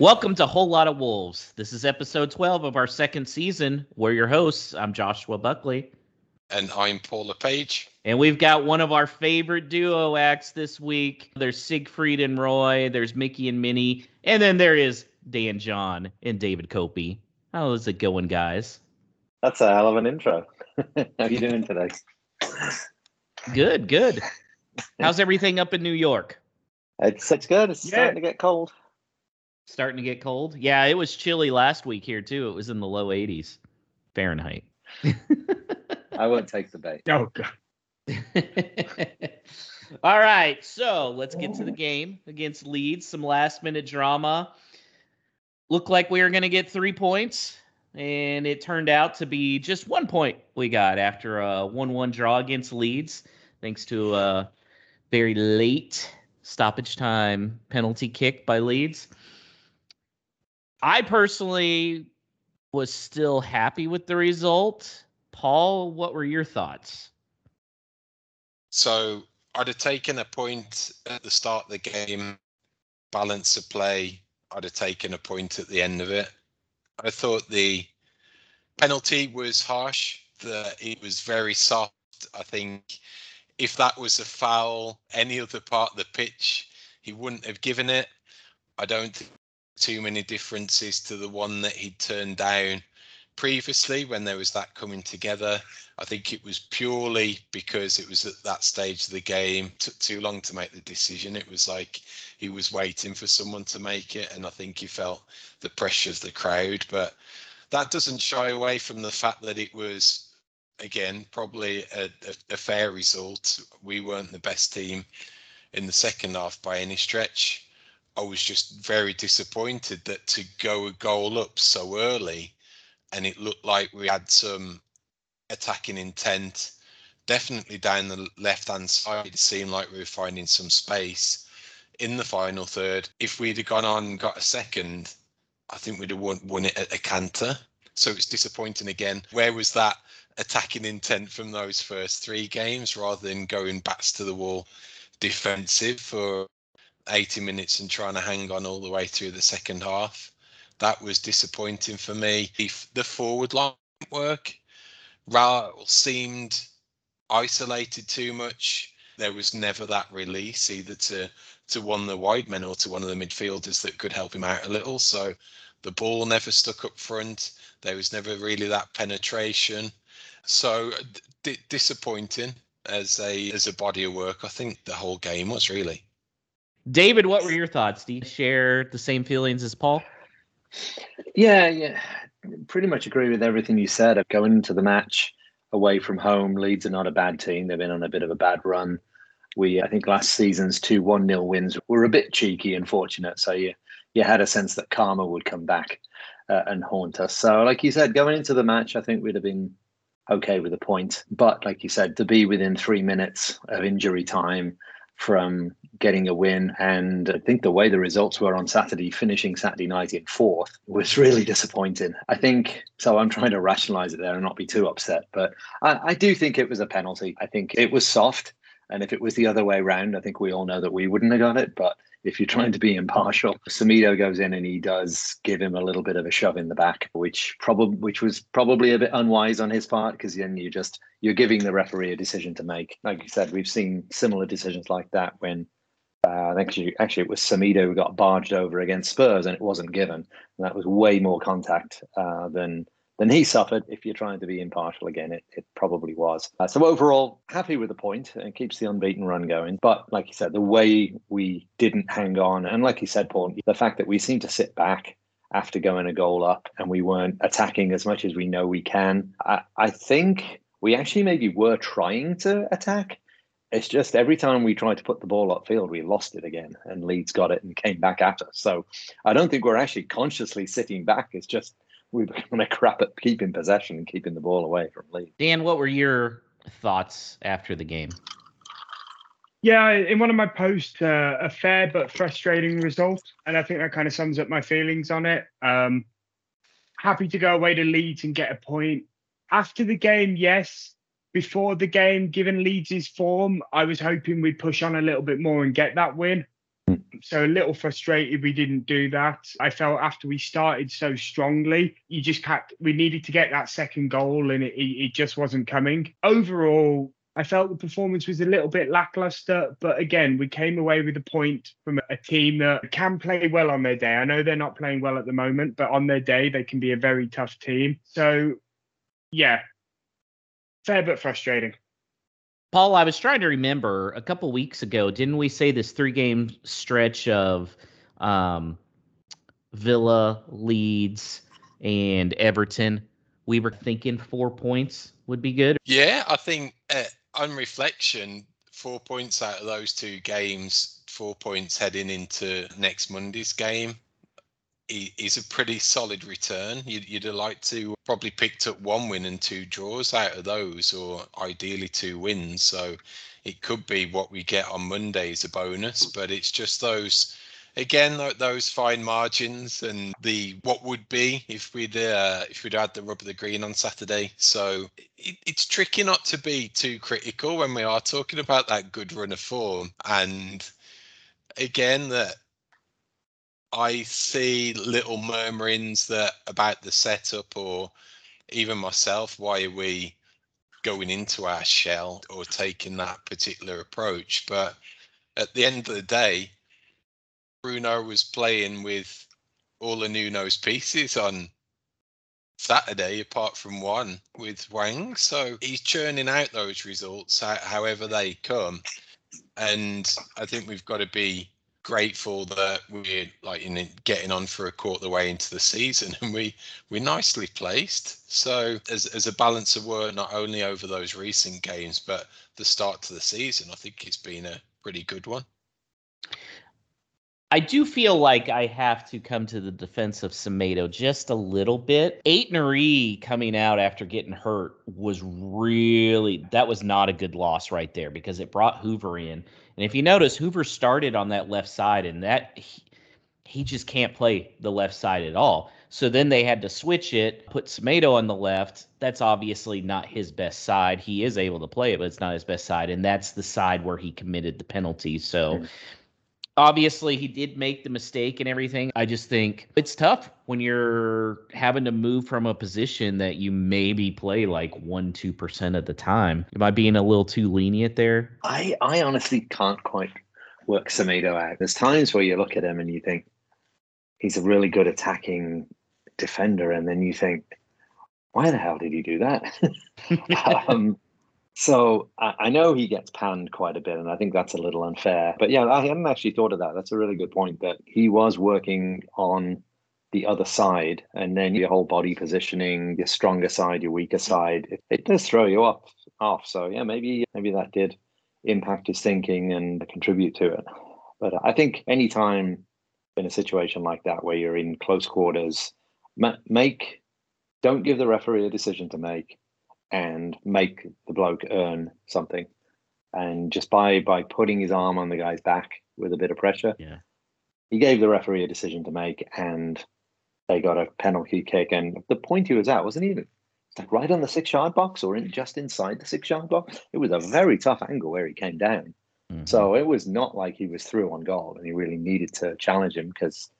Welcome to Whole Lot of Wolves. This is episode 12 of our second season. We're your hosts. I'm Joshua Buckley. And I'm Paula Page. And we've got one of our favorite duo acts this week. There's Siegfried and Roy, there's Mickey and Minnie, and then there is Dan John and David Copey. How is it going, guys? That's a hell of an intro. How are you doing today? Good, good. How's everything up in New York? It's it's good. It's yeah. starting to get cold. Starting to get cold. Yeah, it was chilly last week here too. It was in the low 80s Fahrenheit. I won't take the bait. Oh god. All right, so let's get to the game against Leeds. Some last minute drama. Looked like we were going to get three points, and it turned out to be just one point we got after a 1 1 draw against Leeds, thanks to a very late stoppage time penalty kick by Leeds. I personally was still happy with the result. Paul, what were your thoughts? So I'd have taken a point at the start of the game, balance of play. I'd have taken a point at the end of it. I thought the penalty was harsh, that it was very soft. I think if that was a foul, any other part of the pitch, he wouldn't have given it. I don't think too many differences to the one that he'd turned down previously when there was that coming together. I think it was purely because it was at that stage of the game. Took too long to make the decision. It was like he was waiting for someone to make it, and I think he felt the pressure of the crowd. But that doesn't shy away from the fact that it was, again, probably a, a, a fair result. We weren't the best team in the second half by any stretch. I was just very disappointed that to go a goal up so early and it looked like we had some attacking intent. Definitely down the left hand side, it seemed like we were finding some space in the final third. If we'd have gone on and got a second, I think we'd have won, won it at a canter. So it's disappointing again. Where was that attacking intent from those first three games rather than going backs to the wall defensive for 80 minutes and trying to hang on all the way through the second half. That was disappointing for me. The forward line work, Raul seemed isolated too much. There was never that release either to to one of the wide men or to one of the midfielders that could help him out a little. So the ball never stuck up front. There was never really that penetration. So d- disappointing as a as a body of work. I think the whole game was really. David, what were your thoughts? Do you share the same feelings as Paul? Yeah, yeah, pretty much agree with everything you said. Going into the match away from home, Leeds are not a bad team. They've been on a bit of a bad run. We, I think, last season's two one 0 wins were a bit cheeky and fortunate. So you you had a sense that karma would come back uh, and haunt us. So, like you said, going into the match, I think we'd have been okay with a point. But like you said, to be within three minutes of injury time from getting a win. And I think the way the results were on Saturday, finishing Saturday night in fourth, was really disappointing. I think so. I'm trying to rationalize it there and not be too upset, but I, I do think it was a penalty. I think it was soft. And if it was the other way around, I think we all know that we wouldn't have got it. But if you're trying to be impartial. Semedo goes in and he does give him a little bit of a shove in the back, which probably which was probably a bit unwise on his part because then you just you're giving the referee a decision to make. Like you said, we've seen similar decisions like that when uh, actually actually it was Semedo who got barged over against Spurs and it wasn't given. And that was way more contact uh, than than he suffered. If you're trying to be impartial again, it, it probably was. Uh, so overall, happy with the point and keeps the unbeaten run going. But like you said, the way we didn't hang on, and like you said, Paul, the fact that we seemed to sit back after going a goal up and we weren't attacking as much as we know we can. I, I think we actually maybe were trying to attack. It's just every time we tried to put the ball upfield, we lost it again, and Leeds got it and came back at us. So I don't think we're actually consciously sitting back. It's just we were going to crap at keeping possession and keeping the ball away from Leeds. Dan, what were your thoughts after the game? Yeah, in one of my posts, uh, a fair but frustrating result, and I think that kind of sums up my feelings on it. Um, happy to go away to Leeds and get a point. After the game, yes. Before the game, given Leeds' form, I was hoping we'd push on a little bit more and get that win. Hmm. So a little frustrated we didn't do that. I felt after we started so strongly, you just had we needed to get that second goal and it, it just wasn't coming. Overall, I felt the performance was a little bit lackluster, but again, we came away with a point from a team that can play well on their day. I know they're not playing well at the moment, but on their day, they can be a very tough team. So, yeah, fair bit frustrating. Paul, I was trying to remember a couple weeks ago, didn't we say this three game stretch of um, Villa, Leeds, and Everton? We were thinking four points would be good. Yeah, I think uh, on reflection, four points out of those two games, four points heading into next Monday's game is a pretty solid return. You'd, you'd have liked to probably picked up one win and two draws out of those, or ideally two wins. So it could be what we get on Monday as a bonus, but it's just those again those fine margins and the what would be if we'd uh, if we'd had the rub of the green on Saturday. So it, it's tricky not to be too critical when we are talking about that good run of form. And again, that I see little murmurings that about the setup or even myself, why are we going into our shell or taking that particular approach? But at the end of the day, Bruno was playing with all of Nuno's pieces on Saturday, apart from one with Hwang. So he's churning out those results however they come. And I think we've got to be grateful that we're like in getting on for a quarter the way into the season and we we're nicely placed so as, as a balance of work not only over those recent games but the start to the season i think it's been a pretty good one I do feel like I have to come to the defense of Semedo just a little bit. Ait-Nouri coming out after getting hurt was really that was not a good loss right there because it brought Hoever in. And if you notice, Hoever started on that left side, and that he, he just can't play the left side at all. So then they had to switch it, put Semedo on the left. That's obviously not his best side. He is able to play it, but it's not his best side. And that's the side where he committed the penalty. So obviously he did make the mistake and everything. I just think it's tough when you're having to move from a position that you maybe play like one, two percent of the time. Am I being a little too lenient there? I, I honestly can't quite work Semedo out. There's times where you look at him and you think he's a really good attacking defender, and then you think, why the hell did he do that? um, so I, I, know he gets panned quite a bit, and I think that's a little unfair. But yeah, I hadn't actually thought of that. That's a really good point that he was working on the other side, and then your whole body positioning, your stronger side, your weaker side, it, it does throw you off. Off. So yeah, maybe maybe that did impact his thinking and contribute to it. But I think anytime in a situation like that where you're in close quarters, make don't give the referee a decision to make and make the bloke earn something. And just by by putting his arm on the guy's back with a bit of pressure, yeah, he gave the referee a decision to make, and they got a penalty kick. And the point he was at wasn't even like right on the six yard box or in just inside the six yard box. It was a very tough angle where he came down. Mm-hmm. So it was not like he was through on goal and he really needed to challenge him because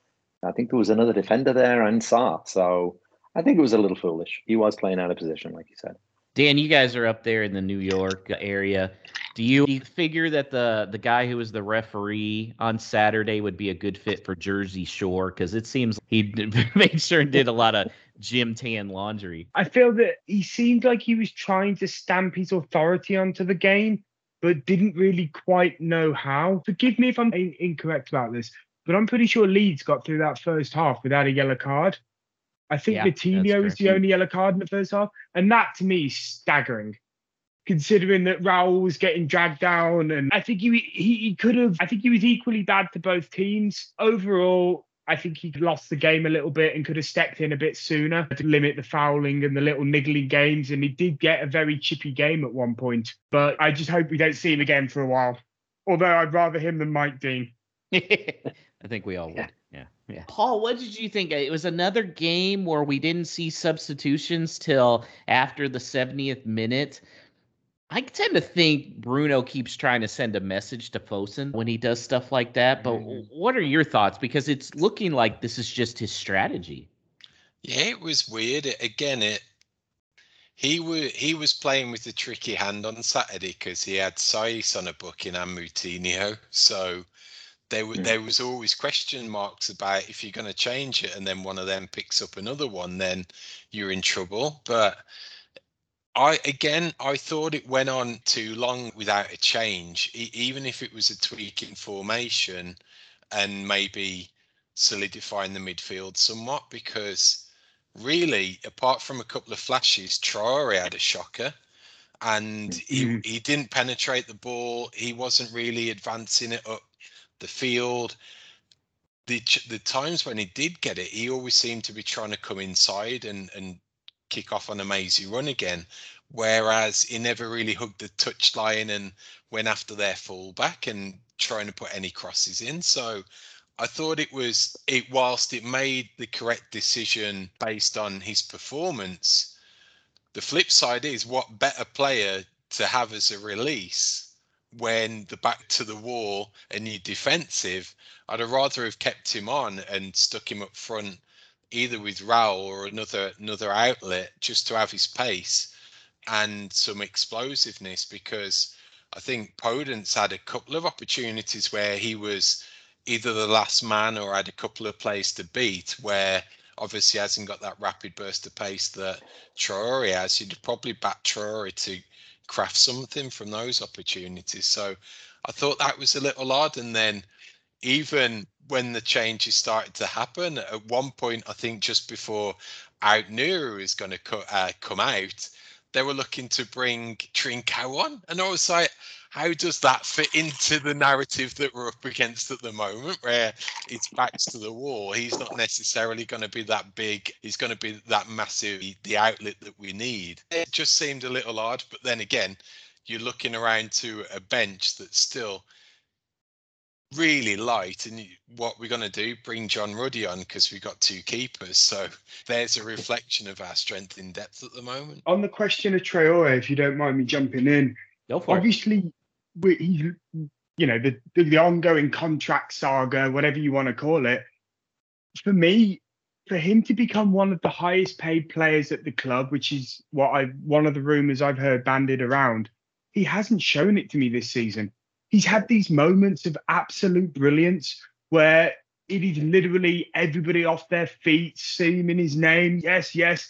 I think there was another defender there and Sarr. So I think it was a little foolish. He was playing out of position, like you said. Dan, you guys are up there in the New York area. Do you, figure that the the guy who was the referee on Saturday would be a good fit for Jersey Shore? Because it seems he made sure and did a lot of gym tan laundry. I feel that he seemed like he was trying to stamp his authority onto the game, but didn't really quite know how. Forgive me if I'm incorrect about this, but I'm pretty sure Leeds got through that first half without a yellow card. I think yeah, Moutinho is the only yellow card in the first half, and that to me is staggering, considering that Raul was getting dragged down, and I think he he, he could have. I think he was equally bad to both teams overall. I think he lost the game a little bit and could have stepped in a bit sooner to limit the fouling and the little niggling games. And he did get a very chippy game at one point. But I just hope we don't see him again for a while. Although I'd rather him than Mike Dean. I think we all would. Yeah. Yeah. Paul, what did you think? It was another game where we didn't see substitutions till after the 70th minute. I tend to think Bruno keeps trying to send a message to Fosun when he does stuff like that. But Mhm. what are your thoughts? Because it's looking like this is just his strategy. Yeah, it was weird. Again, it he was he was playing with a tricky hand on Saturday because he had Saïss on a booking and Moutinho. So there were Mm. there was always question marks about if you're going to change it, and then one of them picks up another one, then you're in trouble. But I again, I thought it went on too long without a change, e- even if it was a tweak in formation and maybe solidifying the midfield somewhat because really, apart from a couple of flashes, Traore had a shocker. And he, Mhm. he didn't penetrate the ball. He wasn't really advancing it up the field. The the times when he did get it, he always seemed to be trying to come inside and and kick off on a mazy run again. Whereas he never really hugged the touchline and went after their fullback and trying to put any crosses in. So I thought it was it whilst it made the correct decision based on his performance, the flip side is what better player to have as a release when the back to the wall and you're defensive. I'd have rather have kept him on and stuck him up front either with Raul or another another outlet just to have his pace and some explosiveness because I think Podence had a couple of opportunities where he was either the last man or had a couple of plays to beat where obviously hasn't got that rapid burst of pace that Traore has. You'd probably back Traore to craft something from those opportunities. So I thought that was a little odd. And then even when the changes started to happen, at one point, I think just before Ait-Nouri is going to co- uh, come out, they were looking to bring Trincao on. And I was like, how does that fit into the narrative that we're up against at the moment where it's backs to the wall he's not necessarily going to be that big he's going to be that massive the outlet that we need it just seemed a little odd but then again you're looking around to a bench that's still really light and what we're going to do bring john ruddy on because we've got two keepers so there's a reflection of our strength in depth at the moment. On the question of Traore, if you don't mind me jumping in, Go for obviously we, he's you know the, the the ongoing contract saga whatever you want to call it for me for him to become one of the highest paid players at the club which is what i one of the rumors i've heard banded around he hasn't shown it to me this season he's had these moments of absolute brilliance where it is literally everybody off their feet screaming his name yes yes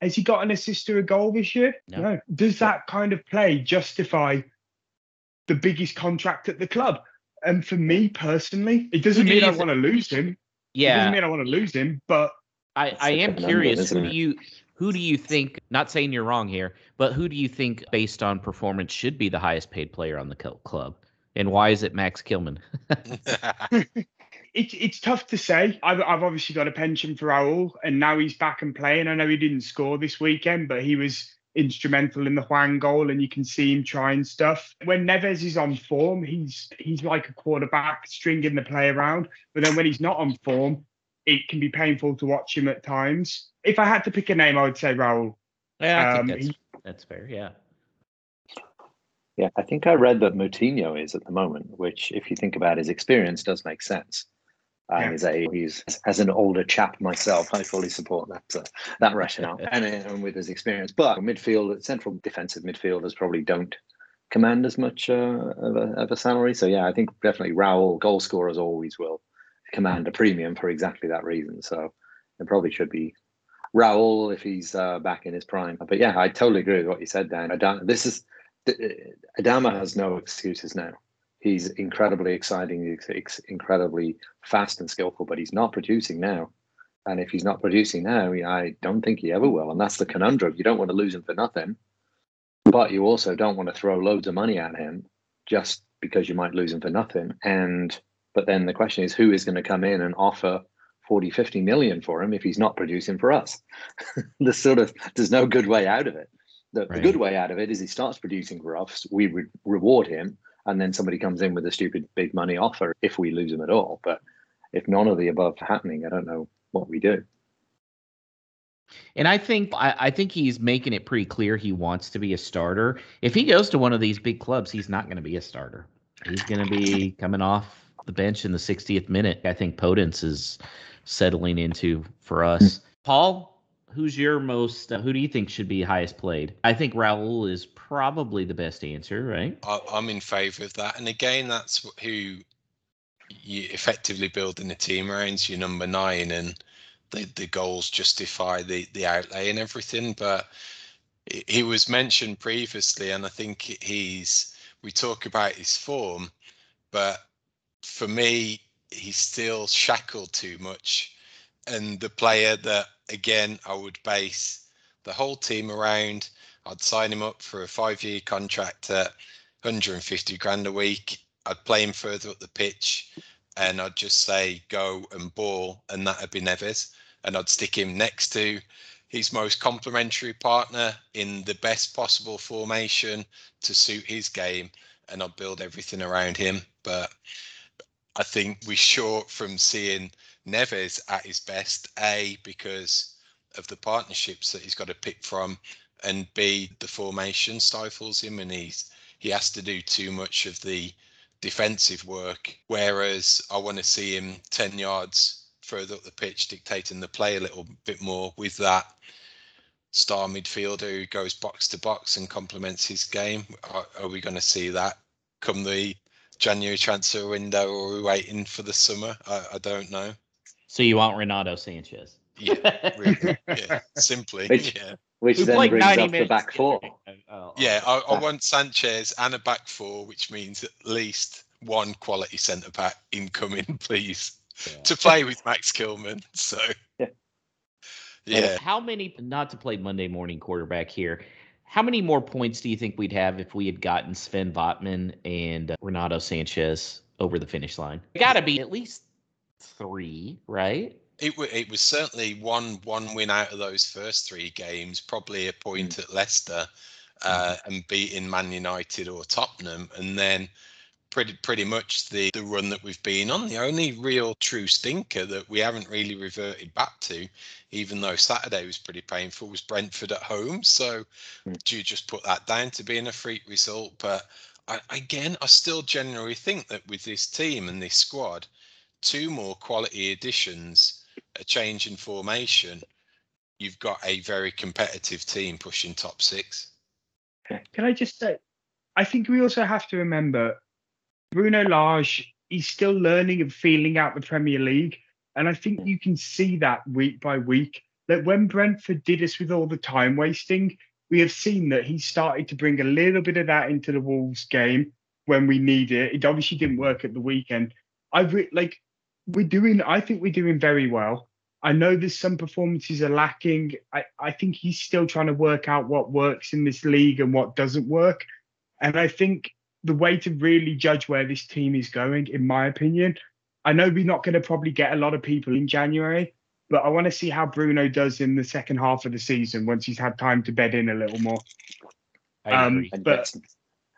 has he got an assist or a goal this year No. does that kind of play justify the biggest contract at the club. And for me personally, it doesn't do mean I thi- want to lose him. Yeah. It doesn't mean I want to lose him, but I, I am curious. isn't Who do you who do you think? Not saying you're wrong here, but who do you think, based on performance, should be the highest paid player on the club, and why is it Max Kilman? it's it's tough to say. I've, I've obviously got a pension for Raul, and now he's back and playing. I know he didn't score this weekend, but he was instrumental in the Hwang goal, and you can see him trying stuff. When Neves is on form, he's he's like a quarterback stringing the play around. But then when he's not on form, it can be painful to watch him at times. If I had to pick a name, I would say Raul. Yeah, I Um, think that's he- that's fair. Yeah. Yeah, I think I read that Moutinho is at the moment, which, if you think about his experience, does make sense. And Yeah. his age, he's as an older chap myself, I fully support that uh, that rationale, and, and with his experience. But midfield, central defensive midfielders probably don't command as much uh, of, a, of a salary. So yeah, I think definitely Raul, goal scorers always will command a premium for exactly that reason. So it probably should be Raul if he's uh, back in his prime. But yeah, I totally agree with what you said, Dan. Don't, this is Adama has no excuses now. He's incredibly exciting, he's incredibly fast and skillful, but he's not producing now. And if he's not producing now, I don't think he ever will. And that's the conundrum. You don't want to lose him for nothing, but you also don't want to throw loads of money at him just because you might lose him for nothing. And but then the question is, who is going to come in and offer 40, 50 million for him if he's not producing for us? there's sort of there's no good way out of it. The, the good way out of it is he starts producing for us. We re- reward him, and then somebody comes in with a stupid big money offer if we lose him at all. But if none of the above happening, I don't know what we do. And I think I, I, think he's making it pretty clear he wants to be a starter. If he goes to one of these big clubs, he's not going to be a starter. He's going to be coming off the bench in the 60th minute. I think Podence is settling into for us. Paul, who's your most? Uh, who do you think should be highest played? I think Raul is probably the best answer, right? I'm in favour of that, and again, that's who you effectively building a team around. Your number nine, and the the goals justify the the outlay and everything. But he was mentioned previously, and I think he's. We talk about his form, but for me, he's still shackled too much. And the player that, again, I would base the whole team around, I'd sign him up for a five year contract at 150 grand a week. I'd play him further up the pitch and I'd just say go and ball, and that'd be Neves. And I'd stick him next to his most complementary partner in the best possible formation to suit his game, and I'd build everything around him. But I think we're short from seeing Neves at his best. A because of the partnerships that he's got to pick from, and B the formation stifles him, and he's he has to do too much of the defensive work. Whereas I want to see him ten yards further up the pitch, dictating the play a little bit more with that star midfielder who goes box to box and complements his game. Are, are we going to see that come the January transfer window or are we waiting for the summer? I, I don't know. So you want Renato Sanches? Yeah, really, yeah, simply. Which, yeah. which then brings up the back four. Oh, oh, oh, yeah, I, I want Sanches and a back four, which means at least one quality centre back incoming, please, yeah. to play with Max Kilman. So, yeah. yeah. How many, not to play Monday morning quarterback here, how many more points do you think we'd have if we had gotten Sven Botman and Renato Sanches over the finish line? Got to be at least three, right? It, w- it was certainly one one win out of those first three games, probably a point mm. at Leicester, uh, mm. and beating Man United or Tottenham, and then pretty pretty much the the run that we've been on. The only real true stinker that we haven't really reverted back to, even though Saturday was pretty painful, was Brentford at home. So mm. do you just put that down to being a freak result? But I, again, I still generally think that with this team and this squad, two more quality additions, a change in formation, you've got a very competitive team pushing top six. Can I just say, I think we also have to remember Bruno Lage, he's still learning and feeling out the Premier League. And I think you can see that week by week. That when Brentford did us with all the time wasting, we have seen that he started to bring a little bit of that into the Wolves game when we need it. It obviously didn't work at the weekend. I re- like we're doing. I think we're doing very well. I know there's some performances are lacking. I, I think he's still trying to work out what works in this league and what doesn't work. And I think the way to really judge where this team is going, in my opinion. I know we're not going to probably get a lot of people in January, but I want to see how Bruno does in the second half of the season once he's had time to bed in a little more. Um, and, but, gets,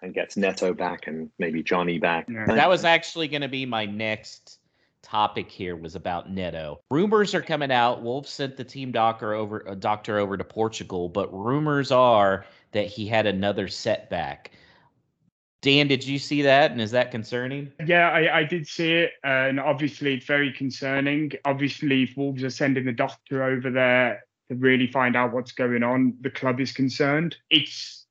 and gets Neto back and maybe Johnny back. Yeah. That was actually going to be my next topic here was about Neto. Rumors are coming out. Wolves sent the team doctor over a doctor over to Portugal, but rumors are that he had another setback. Dan, did you see that? And is that concerning? Yeah, I, I did see it. Uh, and obviously, it's very concerning. Obviously, if Wolves are sending the doctor over there to really find out what's going on, the club is concerned. It's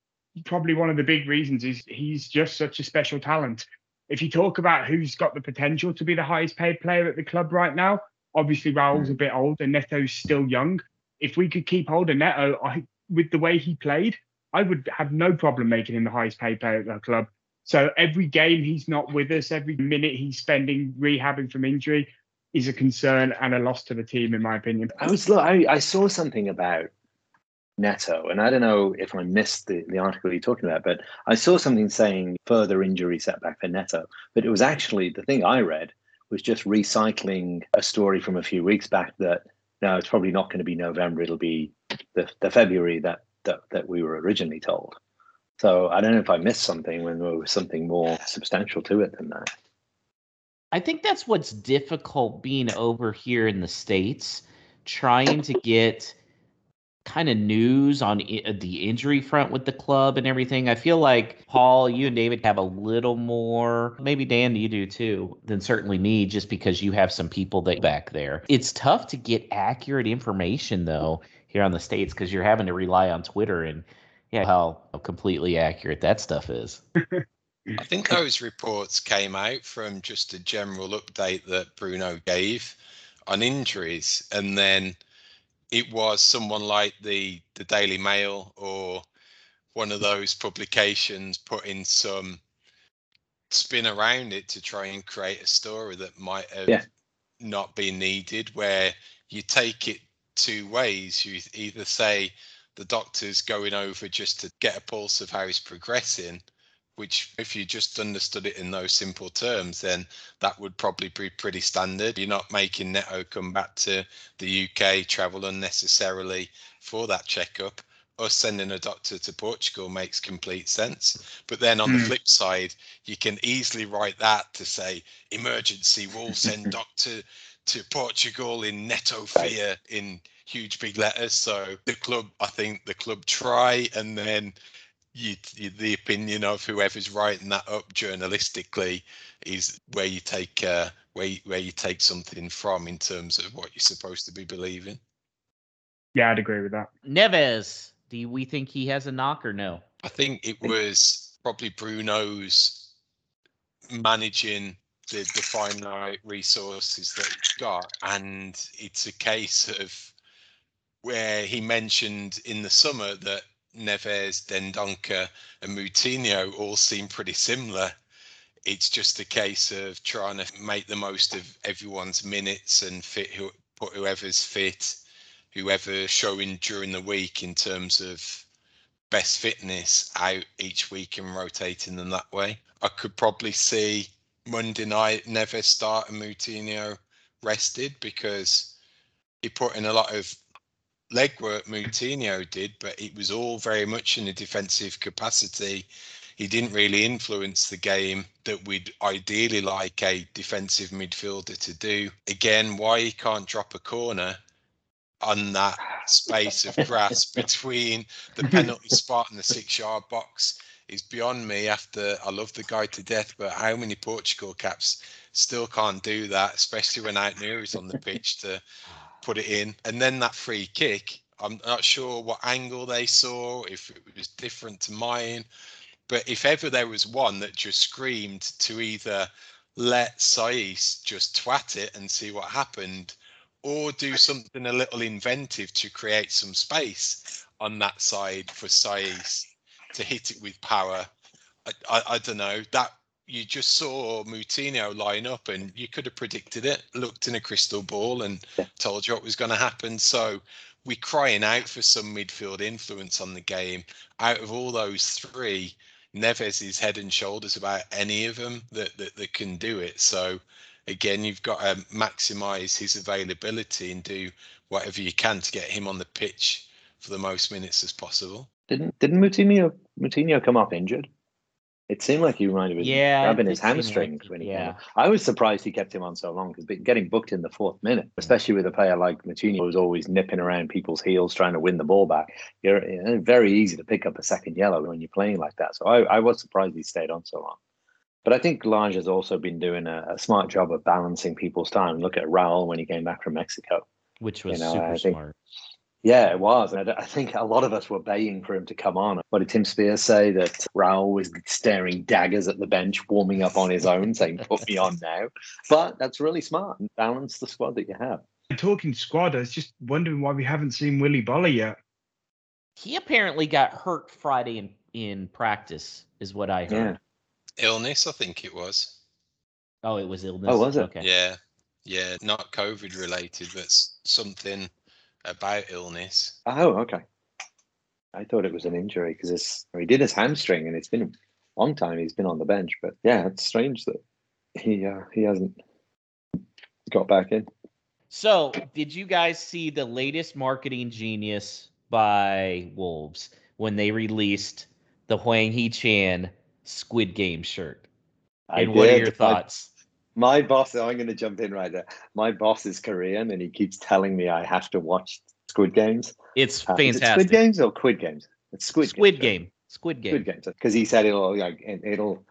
probably one of the big reasons is he's just such a special talent. If you talk about who's got the potential to be the highest paid player at the club right now, obviously Raul's a bit old and Neto's still young. If we could keep hold of Neto, I, with the way he played, I would have no problem making him the highest paid player at the club. So every game he's not with us, every minute he's spending rehabbing from injury is a concern and a loss to the team, in my opinion. I was I, I saw something about Neto, and I don't know if I missed the, the article you're talking about, but I saw something saying further injury setback for Neto. But it was actually the thing I read was just recycling a story from a few weeks back that no, it's probably not going to be November. It'll be the, the February that, that that we were originally told. So I don't know if I missed something when there was something more substantial to it than that. I think that's what's difficult being over here in the States, trying to get kind of news on I- uh, the injury front with the club and everything. I feel like Paul, you and David have a little more, maybe Dan, you do too, than certainly me, just because you have some people that back there. It's tough to get accurate information though here on the states because you're having to rely on Twitter and yeah, how completely accurate that stuff is. I think those reports came out from just a general update that Bruno gave on injuries, and then it was someone like the the Daily Mail or one of those publications putting some spin around it to try and create a story that might have Yeah. not been needed where you take it two ways you either say the doctor's going over just to get a pulse of how he's progressing which if you just understood it in those simple terms then that would probably be pretty standard. You're not making Neto come back to the UK, travel unnecessarily for that checkup. Us sending a doctor to Portugal makes complete sense. But then on the Hmm. flip side, you can easily write that to say emergency, we'll send doctor to Portugal in Neto fear in huge big letters. So the club, I think the club try and then you, you, the opinion of whoever's writing that up journalistically is where you take uh, where you, where you take something from in terms of what you're supposed to be believing. Yeah, I'd agree with that. Neves, do we think he has a knock or no? I think it was probably Bruno's managing the, the finite resources that he's got, and it's a case of where he mentioned in the summer that Neves, Dendoncker, and Moutinho all seem pretty similar. It's just a case of trying to make the most of everyone's minutes and fit who put whoever's fit, whoever showing during the week in terms of best fitness out each week and rotating them that way. I could probably see Monday night Neves start and Moutinho rested because he put in a lot of legwork Moutinho did, but it was all very much in a defensive capacity. He didn't really influence the game that we'd ideally like a defensive midfielder to do. Again, why he can't drop a corner on that space of grass between the penalty spot and the six yard box is beyond me after I love the guy to death, but how many Portugal caps still can't do that, especially when Ait-Nouri is on the pitch to put it in. And then that free kick, I'm not sure what angle they saw, if it was different to mine. But if ever there was one that just screamed to either let Saïss just twat it and see what happened, or do something a little inventive to create some space on that side for Saïss to hit it with power. I, I, I don't know that you just saw Moutinho line up and you could have predicted it, looked in a crystal ball and Yeah. told you what was going to happen. So we're crying out for some midfield influence on the game. Out of all those three, Neves is head and shoulders about any of them that, that, that can do it. So again, you've got to maximise his availability and do whatever you can to get him on the pitch for the most minutes as possible. Didn't didn't Moutinho Moutinho come off injured? It seemed like he might have been Yeah, grabbing his seem like- hamstrings when he came yeah. I was surprised he kept him on so long because getting booked in the fourth minute, especially with a player like Moutinho who's always nipping around people's heels trying to win the ball back, you're you know, very easy to pick up a second yellow when you're playing like that. So I, I was surprised he stayed on so long. But I think Lage has also been doing a, a smart job of balancing people's time. Look at Raul when he came back from Mexico. Which was know, super smart. Yeah, it was. And I, I think a lot of us were baying for him to come on. What did Tim Spiers say? That Raul was staring daggers at the bench, warming up on his own, saying, put me on now. But that's really smart. And balance the squad that you have. Talking squad, I was just wondering why we haven't seen Willy Boly yet. He apparently got hurt Friday in, in practice, is what I heard. Illness, I think it was. Oh, it was illness. Oh, was it? Okay. Yeah, yeah, not COVID related, but something about illness. Oh, okay. I thought it was an injury because he did his hamstring and it's been a long time he's been on the bench. But yeah, it's strange that he uh, he hasn't got back in. So, did you guys see the latest marketing genius by Wolves when they released the Hwang Hee-chan Squid Game shirt? I And what are your My- thoughts? My boss, I'm going to jump in right there. My boss is Korean and he keeps telling me I have to watch Squid Games. It's Uh, is it fantastic. Squid Games or Quid Games? It's Squid. Squid game. Squid game. Squid Games. Because he said it'll like it- it'll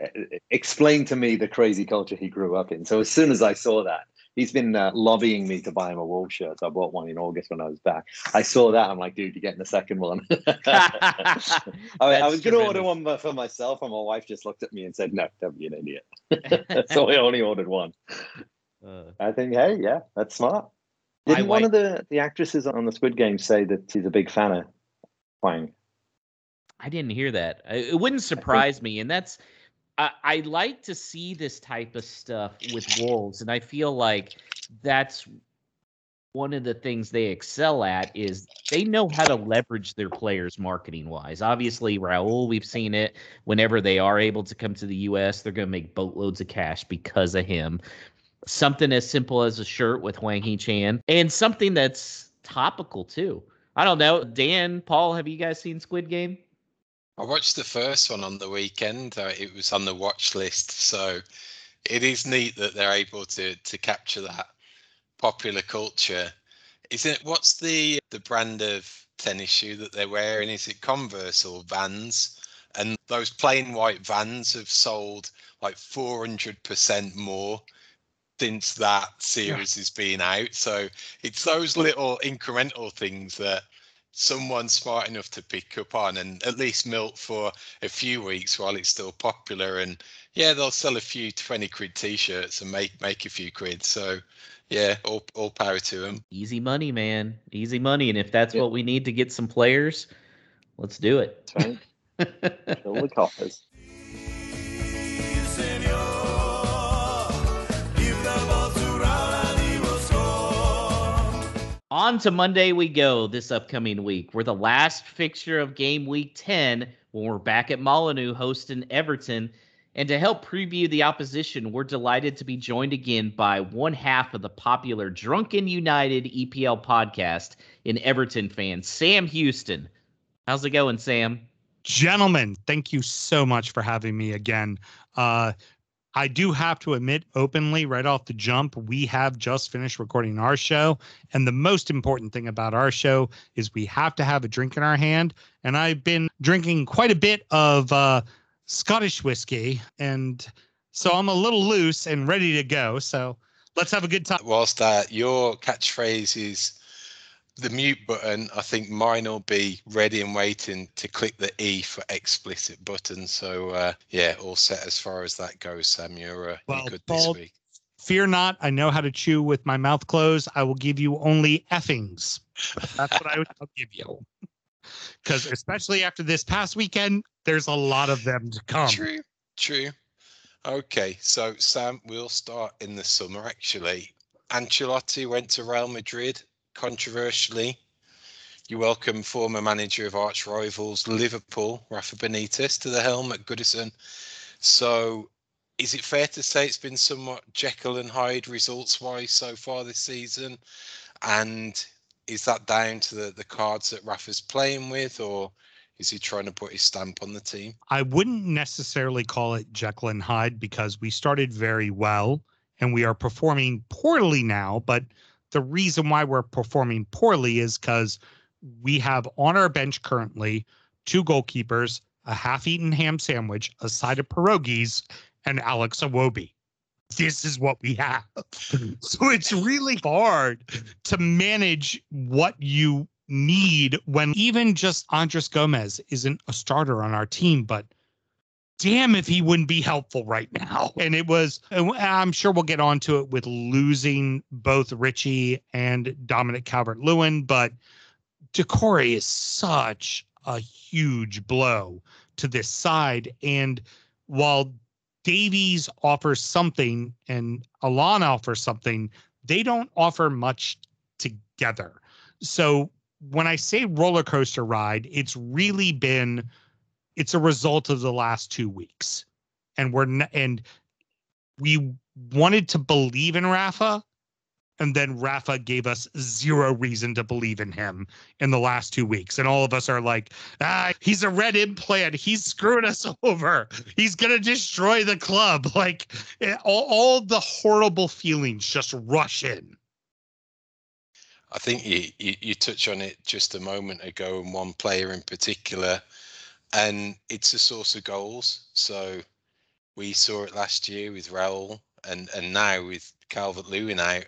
explain to me the crazy culture he grew up in. So as soon as I saw that, he's been uh, lobbying me to buy him a Wolf shirt. So I bought one in August when I was back. I saw that. I'm like, dude, you're getting the second one. I, I was going to order one for myself, and my wife just looked at me and said, "No, don't be an idiot." so I only ordered one. Uh, I think, hey, yeah, that's smart. Didn't one of the, the actresses on the Squid Game say that she's a big fan of Hwang? I didn't hear that. It wouldn't surprise me, and that's I, I like to see this type of stuff with wolves, and I feel like that's one of the things they excel at is they know how to leverage their players marketing wise. Obviously, Raul, we've seen it. Whenever they are able to come to the U.S., they're going to make boatloads of cash because of him. Something as simple as a shirt with Hwang Hee-chan, and something that's topical too. I don't know, Dan, Paul, have you guys seen Squid Game? I watched the first one on the weekend. Uh, it was on the watch list, so it is neat that they're able to to capture that popular culture. Is it what's the the brand of tennis shoe that they're wearing? Is it Converse or Vans? And those plain white Vans have sold like four hundred percent more since that series has been out. So it's those little incremental things that someone smart enough to pick up on and at least milk for a few weeks while it's still popular and yeah they'll sell a few 20 quid t-shirts and make make a few quid so yeah all, all power to them Easy money, man. Easy money. And if that's Yeah. what we need to get some players, let's do it. That's right. Fill the coffers. On to Monday we go this upcoming week. We're the last fixture of game week 10 when we're back at Molineux hosting Everton. And to help preview the opposition, we're delighted to be joined again by one half of the popular Drunken United EPL podcast in Everton fans, Sam Houston. How's it going, Sam? Gentlemen, thank you so much for having me again. Uh, I do have to admit openly right off the jump, we have just finished recording our show. And the most important thing about our show is we have to have a drink in our hand. And I've been drinking quite a bit of uh, Scottish whiskey. And so I'm a little loose and ready to go. So let's have a good time. whilst that your catchphrase is the mute button i think mine will be ready and waiting to click the e for explicit button so uh, yeah all set as far as that goes sam you're, uh, Well, you're good this Paul, week Fear not, I know how to chew with my mouth closed. I will give you only effings. That's what I would I'll give you. Because especially after this past weekend, there's a lot of them to come. True, true. Okay, so Sam, we'll start in the summer actually. Ancelotti went to Real Madrid controversially. You welcome former manager of arch rivals Liverpool, Rafa Benitez, to the helm at Goodison. So, is it fair to say it's been somewhat Jekyll and Hyde results wise so far this season? And is that down to the, the cards that Rafa's playing with, or is he trying to put his stamp on the team? I wouldn't necessarily call it Jekyll and Hyde because we started very well and we are performing poorly now. But the reason why we're performing poorly is because we have on our bench currently two goalkeepers, a half eaten ham sandwich, a side of pierogies, and Alex Iwobi. This is what we have. so it's really hard to manage what you need when even just Andres Gomes isn't a starter on our team, but damn if he wouldn't be helpful right now. And it was, and I'm sure we'll get onto it with losing both Richie and Dominic Calvert Lewin, but Doucouré is such a huge blow to this side. And while Davies offers something and Allan offers something, they don't offer much together. So when I say roller coaster ride, it's really been it's a result of the last two weeks, and we're n- and we wanted to believe in Rafa, and then Rafa gave us zero reason to believe in him in the last two weeks, and all of us are like, ah, he's a red implant, he's screwing us over, he's gonna destroy the club, like eh, all, all the horrible feelings just rush in. I think you, you you touch on it just a moment ago, and one player in particular, and it's a source of goals. So we saw it last year with Raul, and and now with Calvert Lewin out.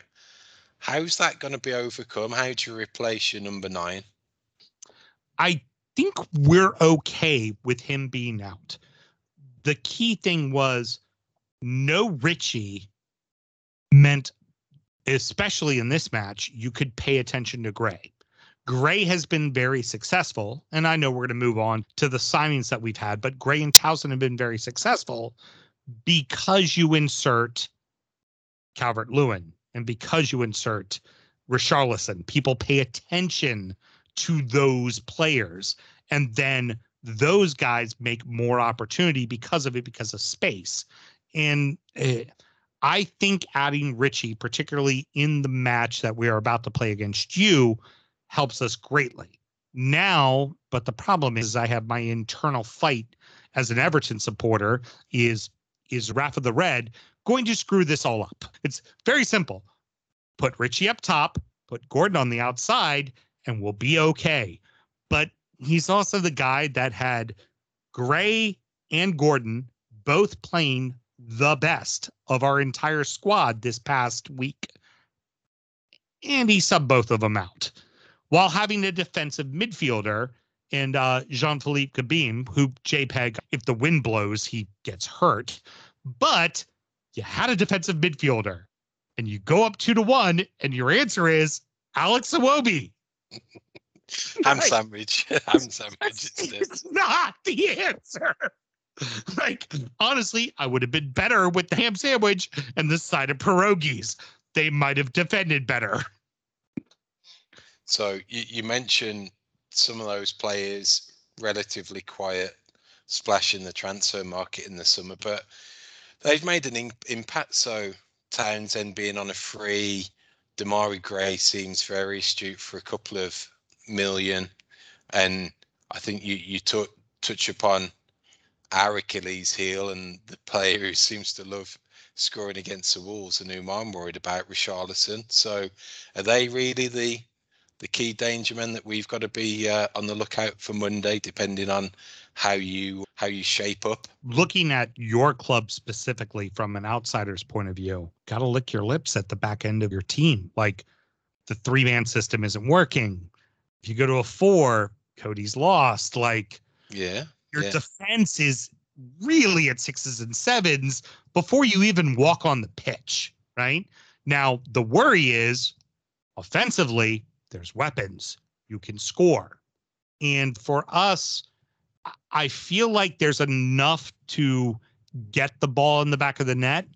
How's that going to be overcome? How do you replace your number nine? I think we're okay with him being out. The key thing was no Richie meant, especially in this match, you could pay attention to Gray. Gray has been very successful, and I know we're going to move on to the signings that we've had, but Gray and Townsend have been very successful because you insert Calvert Lewin and because you insert Richarlison. People pay attention to those players, and then those guys make more opportunity because of it, because of space. And uh, I think adding Richie, particularly in the match that we are about to play against you, helps us greatly. Now, but the problem is I have my internal fight as an Everton supporter is is Rafa the Red going to screw this all up? It's very simple. Put Richie up top, put Gordon on the outside, and we'll be okay. But he's also the guy that had Gray and Gordon both playing the best of our entire squad this past week. And he subbed both of them out while having a defensive midfielder and uh, Jean Philippe Gbamin, who JPEG, if the wind blows, he gets hurt. But you had a defensive midfielder and you go up two to one, and your answer is Alex Iwobi. Ham sandwich. Ham sandwich. It's not the answer. Like, honestly, I would have been better with the ham sandwich and the side of pierogies. They might have defended better. So you, you mentioned some of those players relatively quiet, splashing the transfer market in the summer, but they've made an in- impact. So Townsend being on a free, Demarai Gray seems very astute for a couple of million, and I think you you t- touch upon our Achilles heel and the player who seems to love scoring against the Wolves and whom I'm worried about, Richarlison. So, are they really the the key danger men that we've got to be uh, on the lookout for Monday, depending on how you how you shape up. Looking at your club specifically from an outsider's point of view, got to lick your lips at the back end of your team. Like the three man system isn't working. If you go to a four, Coady's lost. Like yeah, your yeah. defense is really at sixes and sevens before you even walk on the pitch, right? Now, the worry is offensively, there's weapons. You can score. And for us, I feel like there's enough to get the ball in the back of the net.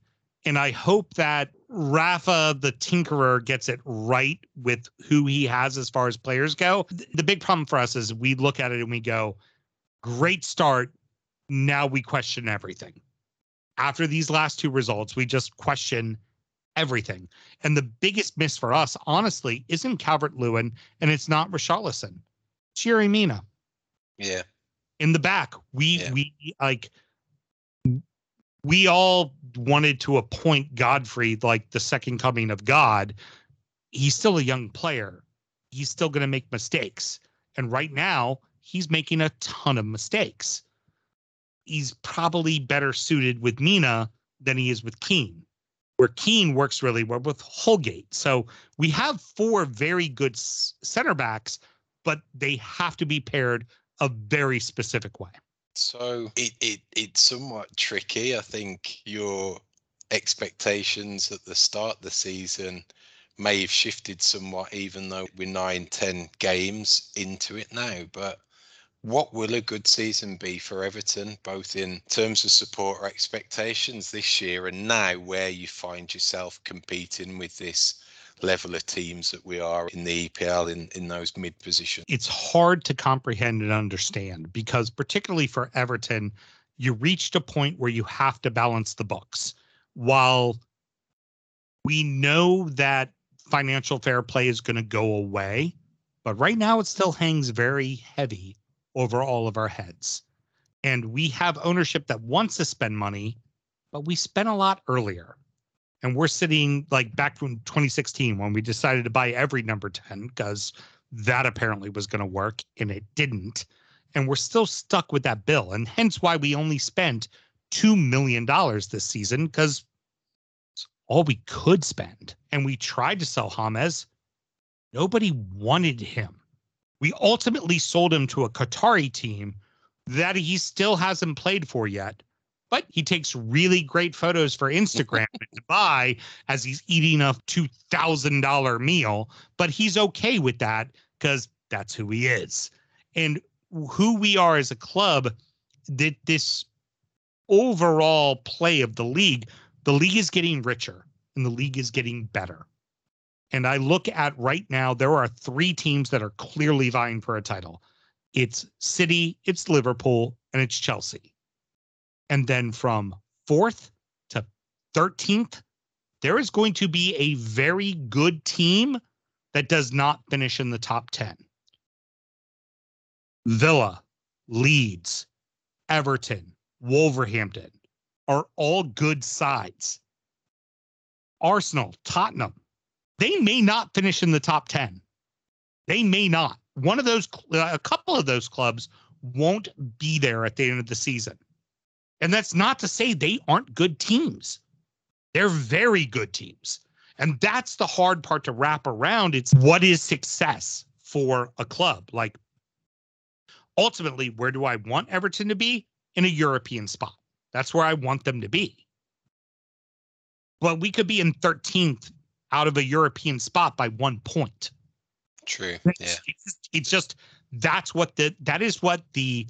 And I hope that Rafa, the tinkerer, gets it right with who he has as far as players go. The big problem for us is we look at it and we go, great start. Now we question everything. After these last two results, we just question everything. And the biggest miss for us, honestly, isn't Calvert Lewin and it's not Richarlison. It's Mina. Yeah. In the back, we Yeah. we like we all wanted to appoint Godfrey like the second coming of God. He's still a young player. He's still going to make mistakes. And right now, he's making a ton of mistakes. He's probably better suited with Mina than he is with Keane where Keane works really well with Holgate. So we have four very good center backs, but they have to be paired a very specific way. So it, it it's somewhat tricky. I think your expectations at the start of the season may have shifted somewhat, even though we're nine, ten games into it now. But what will a good season be for Everton, both in terms of support or expectations this year and now where you find yourself competing with this level of teams that we are in the EPL in, in those mid positions? It's hard to comprehend and understand because, particularly for Everton, you reached a point where you have to balance the books. While we know that financial fair play is going to go away, but right now it still hangs very heavy over all of our heads. And we have ownership that wants to spend money, but we spent a lot earlier. And we're sitting like back from 2016 when we decided to buy every number 10 because that apparently was going to work and it didn't. And we're still stuck with that bill. And hence why we only spent $2 million this season because all we could spend. And we tried to sell Hames. Nobody wanted him. We ultimately sold him to a Qatari team that he still hasn't played for yet. But he takes really great photos for Instagram in Dubai as he's eating a $2,000 meal. But he's okay with that because that's who he is. And who we are as a club, that this overall play of the league, the league is getting richer and the league is getting better. And I look at right now, there are three teams that are clearly vying for a title it's City, it's Liverpool, and it's Chelsea. And then from fourth to 13th, there is going to be a very good team that does not finish in the top 10. Villa, Leeds, Everton, Wolverhampton are all good sides. Arsenal, Tottenham, they may not finish in the top 10. They may not. One of those, uh, a couple of those clubs won't be there at the end of the season. And that's not to say they aren't good teams. They're very good teams. And that's the hard part to wrap around. It's what is success for a club? Like, ultimately, where do I want Everton to be? In a European spot. That's where I want them to be. But we could be in 13th out of a European spot by one point. True. It's, Yeah. it's, it's just that's what the that is what the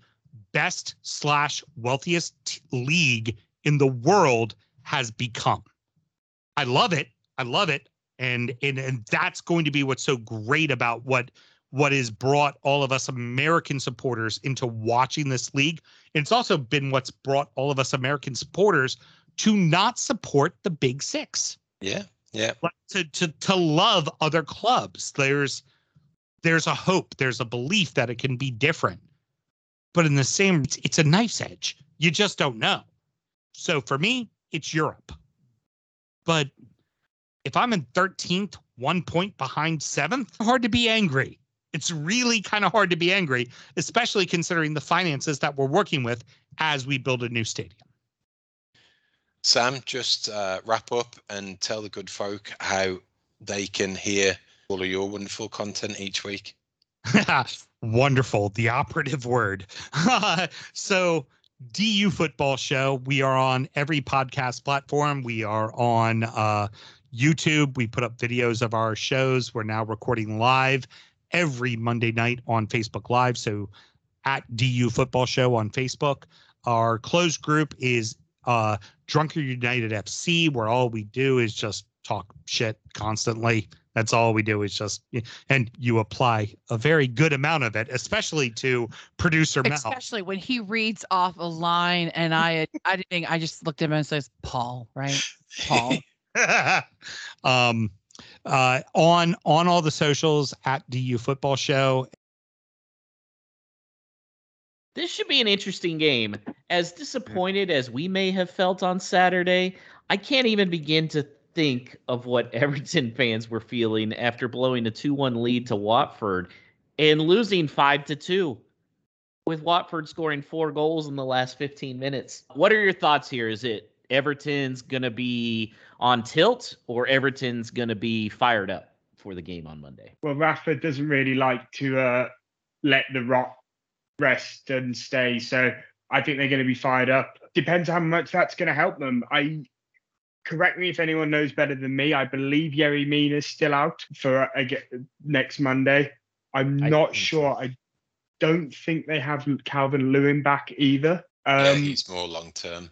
best slash wealthiest league in the world has become. I love it. I love it. And and and that's going to be what's so great about what what has brought all of us American supporters into watching this league. And it's also been what's brought all of us American supporters to not support the big six Yeah. Yeah. like to to to love other clubs. There's there's a hope, there's a belief that it can be different. But in the same, it's, a knife's edge. You just don't know. So for me, it's Europe. But if I'm in 13th, one point behind seventh, hard to be angry. It's really kind of hard to be angry, especially considering the finances that we're working with as we build a new stadium. Sam, just uh, wrap up and tell the good folk how they can hear all of your wonderful content each week. Wonderful. The operative word. so, DU Football Show. We are on every podcast platform. We are on uh, YouTube. We put up videos of our shows. We're now recording live every Monday night on Facebook Live. So, at DU Football Show on Facebook. Our closed group is uh, Drunker United FC, where all we do is just talk shit constantly. That's all we do is just, and you apply a very good amount of it, especially to producer Mel. Especially when he reads off a line and I I didn't I just looked at him and says Paul, right? Paul. um, uh, on on all the socials at DU Football Show. This should be an interesting game. As disappointed as we may have felt on Saturday, I can't even begin to think of what Everton fans were feeling after blowing a 2-1 lead to Watford and losing 5 to 2 with Watford scoring 4 goals in the last 15 minutes. What are your thoughts here? Is it Everton's going to be on tilt or Everton's going to be fired up for the game on Monday? Well, Rafa doesn't really like to uh, let the rock rest and stay. So I think they're going to be fired up. Depends how much that's going to help them. I correct me if anyone knows better than me. I believe Yerry Mina is still out for uh, next Monday. I'm I not sure. so. I don't think they have Calvin Lewin back either. Um, yeah, he's more long term.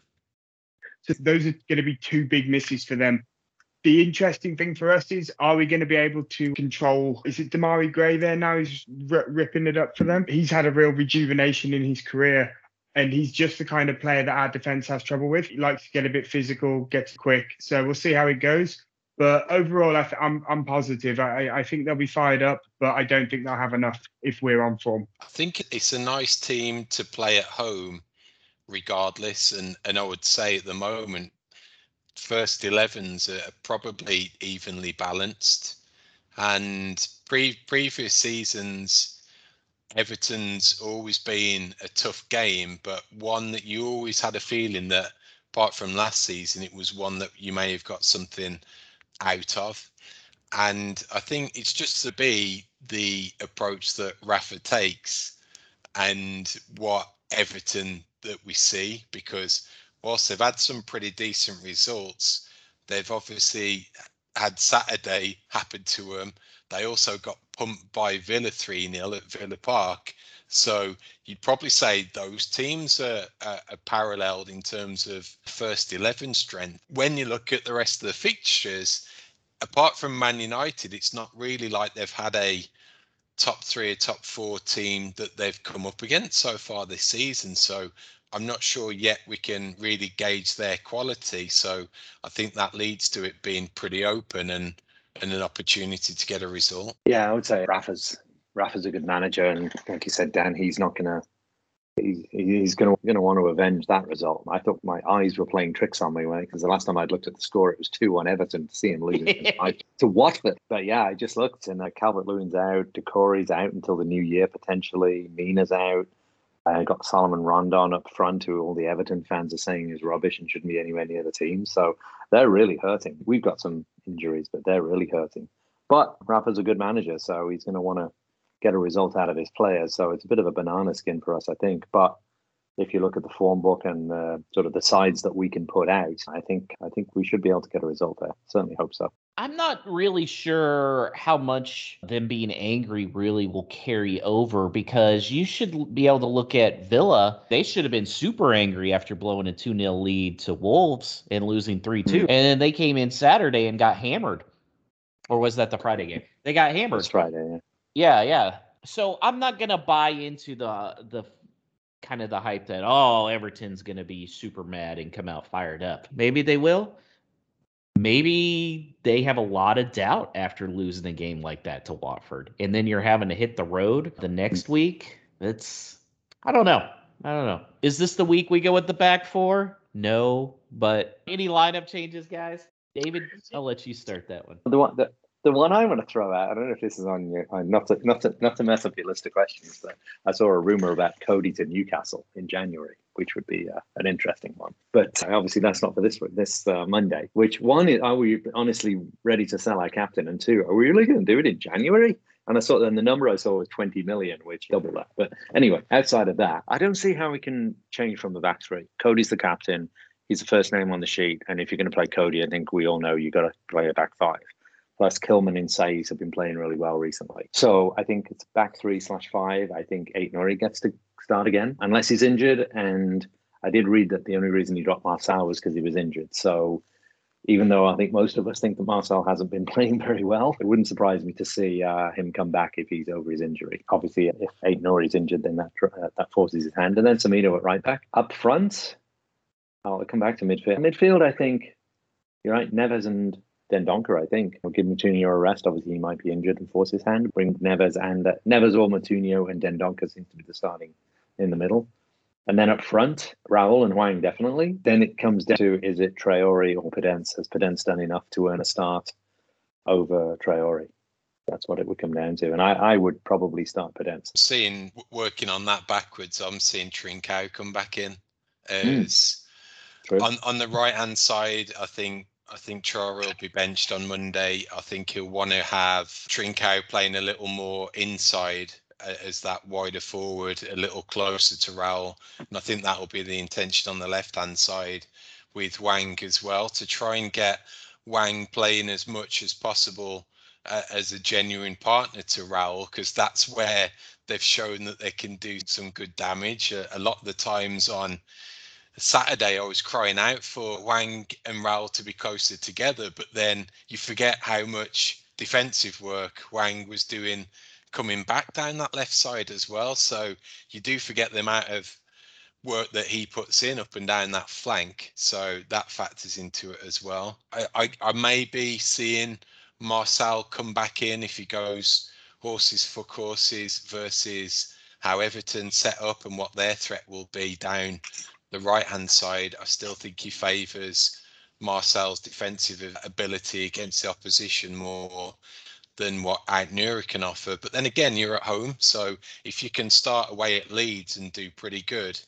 so those are going to be two big misses for them. The interesting thing for us is, are we going to be able to control? Is it Demarai Gray there now? He's r- ripping it up for them. He's had a real rejuvenation in his career, and he's just the kind of player that our defense has trouble with. He likes to get a bit physical, gets quick. So we'll see how it goes. But overall, I th- I'm I'm positive. I I think they'll be fired up, but I don't think they'll have enough if we're on form. I think it's a nice team to play at home, regardless. And and I would say at the moment, first 11s are probably evenly balanced. And pre- previous seasons, Everton's always been a tough game, but one that you always had a feeling that, apart from last season, it was one that you may have got something out of. And I think it's just to be the approach that Rafa takes and what Everton that we see, because whilst they've had some pretty decent results, they've obviously had Saturday happen to them. They also got pumped by Villa 3 0 at Villa Park. So you'd probably say those teams are, are, are, paralleled in terms of first 11 strength. When you look at the rest of the fixtures, apart from Man United, it's not really like they've had a top three or top four team that they've come up against so far this season. So I'm not sure yet we can really gauge their quality. So I think that leads to it being pretty open and and an opportunity to get a result. Yeah, I would say Rafa's Rafa's a good manager, and like you said, Dan, he's not gonna he's, he's gonna gonna want to avenge that result. I thought my eyes were playing tricks on me when because the last time I'd looked at the score, it was two one Everton to see him losing to Watford. But yeah, I just looked and uh, Calvert Lewin's out, Doucouré's out until the new year potentially. Mina's out. I got Solomon Rondon up front, who all the Everton fans are saying is rubbish and shouldn't be anywhere near the team. So they're really hurting. We've got some injuries, but they're really hurting. But Rafa's a good manager, so he's going to want to get a result out of his players. So it's a bit of a banana skin for us, I think. But if you look at the form book and uh, sort of the sides that we can put out, I think I think we should be able to get a result there. Certainly hope so. I'm not really sure how much them being angry really will carry over because you should be able to look at Villa. They should have been super angry after blowing a 2 0 lead to Wolves and losing 3 2. Mm-hmm. And then they came in Saturday and got hammered. Or was that the Friday game? They got hammered. It's Friday, yeah. Yeah, yeah. So I'm not gonna buy into the the kind of the hype that oh Everton's gonna be super mad and come out fired up. Maybe they will. Maybe they have a lot of doubt after losing a game like that to Watford, and then you're having to hit the road the next week. It's I don't know. I don't know. Is this the week we go with the back four? No, but any lineup changes, guys? David, I'll let you start that one. The one that the one I want to throw out, I don't know if this is on your, not to, not to, not to mess up your list of questions, but I saw a rumor about Coady to Newcastle in January, which would be uh, an interesting one. But obviously, that's not for this this uh, Monday. Which one is, are we honestly ready to sell our captain? And two, are we really going to do it in January? And I saw, and the number I saw was 20 million, which double that. But anyway, outside of that, I don't see how we can change from the back three. Coady's the captain. He's the first name on the sheet. And if you're going to play Coady, I think we all know you've got to play a back five. Plus, Kilman and Saiss have been playing really well recently. So I think it's back three slash five. I think Aït-Nouri gets to start again, unless he's injured. And I did read that the only reason he dropped Marcel was because he was injured. So even though I think most of us think that Marcel hasn't been playing very well, it wouldn't surprise me to see uh, him come back if he's over his injury. Obviously, if Aït-Nouri is injured, then that uh, that forces his hand. And then Semedo at right back. Up front, I'll come back to midfield. Midfield, I think you're right. Neves and Dendoncker, I think. We'll give Moutinho a rest. Obviously, he might be injured and force his hand. Bring Neves and uh, Neves or Moutinho and Dendoncker seems to be the starting in the middle. And then up front, Raul and Hwang definitely. Then it comes down to is it Traore or Podence? Has Podence done enough to earn a start over Traore? That's what it would come down to. And I, I would probably start Podence. Seeing working on that backwards, I'm seeing Trincao come back in hmm. as mm. on on the right hand side. I think I think Traore will be benched on Monday. I think he'll want to have Trincao playing a little more inside as that wider forward, a little closer to Raul. And I think that will be the intention on the left hand side with Hwang as well to try and get Hwang playing as much as possible uh, as a genuine partner to Raul because that's where they've shown that they can do some good damage. A lot of the times on Saturday, I was crying out for Hwang and Raul to be closer together, but then you forget how much defensive work Hwang was doing coming back down that left side as well. So you do forget the amount of work that he puts in up and down that flank. So that factors into it as well. I, I, I may be seeing Marcel come back in if he goes horses for courses versus how Everton set up and what their threat will be down the right hand side, I still think he favours Marcel's defensive ability against the opposition more than what Aït-Nouri can offer. But then again, you're at home, so if you can start away at Leeds and do pretty good,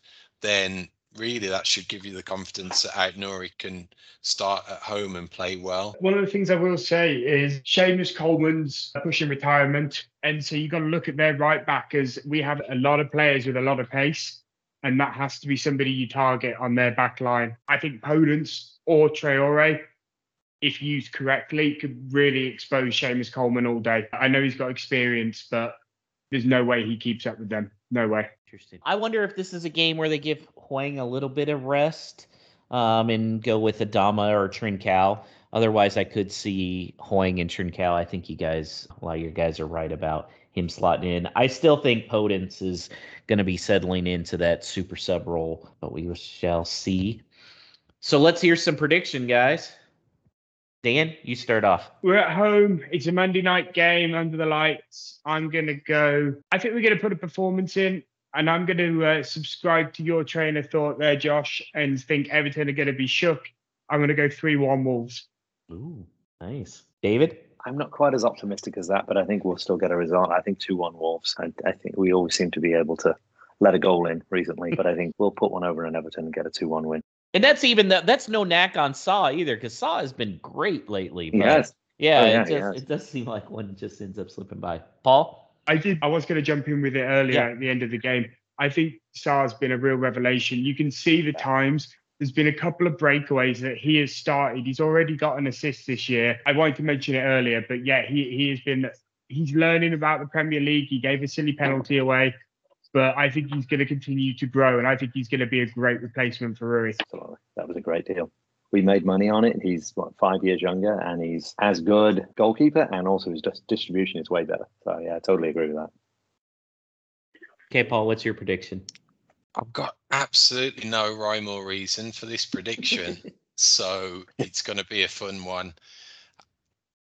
then really that should give you the confidence that Aït-Nouri can start at home and play well. One of the things I will say is Seamus Coleman's pushing retirement. And so you've got to look at their right back as we have a lot of players with a lot of pace. And that has to be somebody you target on their back line. I think Podence or Traore, if used correctly, could really expose Seamus Coleman all day. I know he's got experience, but there's no way he keeps up with them. No way. Interesting. I wonder if this is a game where they give Hwang a little bit of rest um, and go with Adama or Trincao. Otherwise, I could see Hwang and Trincao. I think you guys, a lot of you guys are right about him slotting in. I still think Podence is going to be settling into that super sub role, but we shall see. So let's hear some prediction, guys. Dan, you start off. We're at home. It's a Monday night game under the lights. I'm going to go. I think we're going to put a performance in, and I'm going to uh, subscribe to your train of thought there, Josh, and think Everton are going to be shook. I'm going to go 3 1 Wolves. Ooh, nice. David? I'm not quite as optimistic as that, but I think we'll still get a result. I think 2 1 Wolves. I, I think we always seem to be able to let a goal in recently, but I think we'll put one over in Everton and get a 2 1 win. And that's even that. That's no knack on Sá either, because Sá has been great lately. But Yes. yeah, Oh, yeah, it, he does, it does seem like one just ends up slipping by. Paul, I did. I was going to jump in with it earlier Yeah. at the end of the game. I think Sá's been a real revelation. You can see the times. There's been a couple of breakaways that he has started. He's already got an assist this year. I wanted to mention it earlier, but yeah, he he has been. He's learning about the Premier League. He gave a silly penalty away, but I think he's going to continue to grow, and I think he's going to be a great replacement for Rui. Absolutely. That was a great deal. We made money on it. He's what five years younger, and he's as good goalkeeper, and also his distribution is way better. So yeah, I totally agree with that. okay, Paul, what's your prediction? I've got absolutely no rhyme or reason for this prediction, so it's going to be a fun one.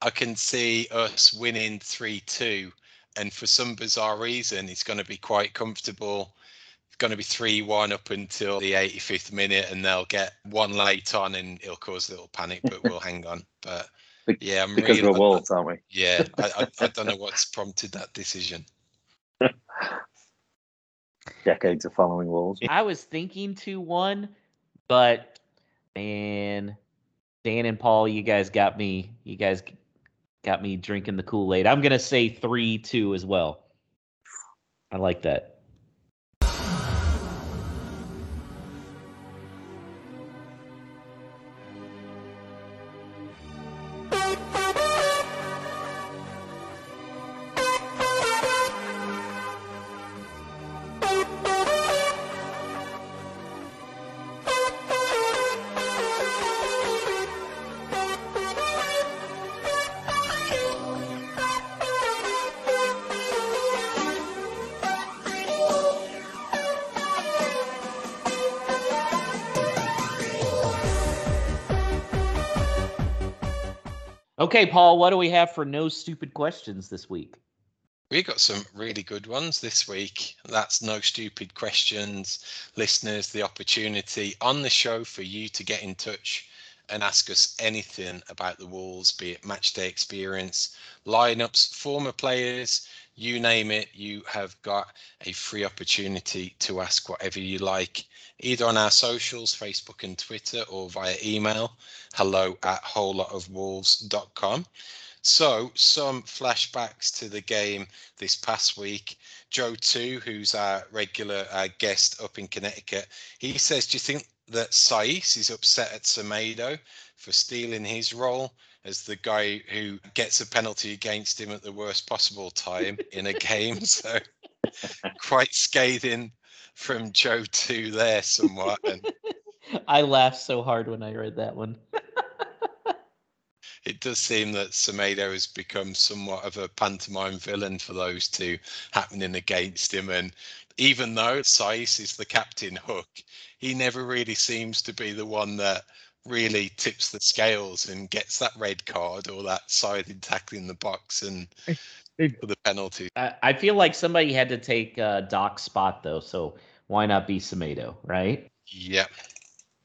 I can see us winning 3 2, and for some bizarre reason, it's going to be quite comfortable. It's going to be 3 1 up until the 85th minute, and they'll get one late on, and it'll cause a little panic, but we'll hang on. But yeah, I'm Because really, we're wolves, aren't we? yeah, I, I, I don't know what's prompted that decision. Decades of following wolves. I was thinking two one, but man, Dan and Paul, you guys got me. You guys got me drinking the Kool Aid. I'm gonna say three two as well. I like that. Okay, Paul, what do we have for no stupid questions this week? We got some really good ones this week. That's no stupid questions. Listeners, the opportunity on the show for you to get in touch and ask us anything about the Wolves, be it match day experience, lineups, former players, you name it, you have got a free opportunity to ask whatever you like, either on our socials, Facebook and Twitter, or via email, hello at wholelotofwolves.com. So, some flashbacks to the game this past week. Joe, too, who's our regular uh, guest up in Connecticut, he says, Do you think that Saïss is upset at Semedo for stealing his role as the guy who gets a penalty against him at the worst possible time in a game? So, quite scathing from Joe, too, there somewhat. And I laughed so hard when I read that one. it does seem that Semedo has become somewhat of a pantomime villain for those two happening against him. And even though Saïss is the captain hook, he never really seems to be the one that really tips the scales and gets that red card or that sided tackle in the box and for the penalty. I, I feel like somebody had to take uh, Doc's spot though, so why not be Semedo, right? Yep.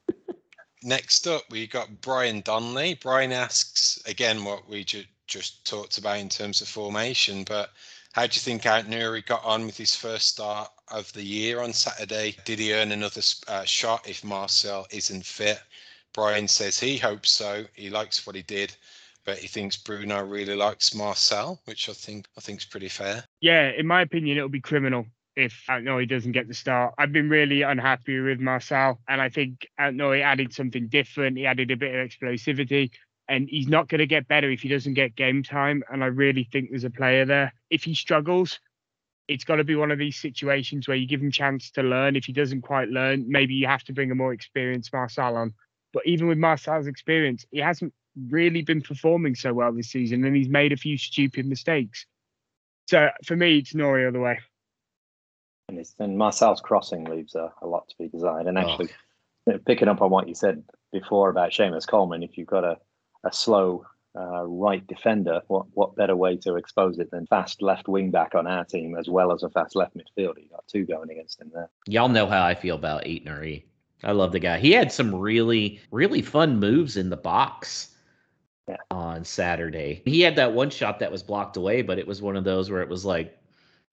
Next up, we got Brian Donnelly. Brian asks again what we ju- just talked about in terms of formation, but how do you think Aït-Nouri got on with his first start of the year on Saturday? Did he earn another uh, shot if Marcel isn't fit? Brian says he hopes so. He likes what he did, but he thinks Bruno really likes Marcel, which I think I think is pretty fair. Yeah, in my opinion, it'll be criminal if Aït-Nouri doesn't get the start. I've been really unhappy with Marcel, and I think Aït-Nouri added something different. He added a bit of explosivity, and he's not going to get better if he doesn't get game time. And I really think there's a player there. If he struggles, it's got to be one of these situations where you give him chance to learn. If he doesn't quite learn, maybe you have to bring a more experienced Marcel on. But even with Marcel's experience, he hasn't really been performing so well this season, and he's made a few stupid mistakes. So for me, it's Nouri all the way. And, it's, and Marcel's crossing leaves a, a lot to be desired. And actually, oh. picking up on what you said before about Seamus Coleman, if you've got a, a slow uh, right defender, what what better way to expose it than fast left wing back on our team as well as a fast left midfielder? You got two going against him there. Y'all know how I feel about Aït-Nouri. I love the guy. He had some really really fun moves in the box. Yeah. On Saturday, he had that one shot that was blocked away, but it was one of those where it was like,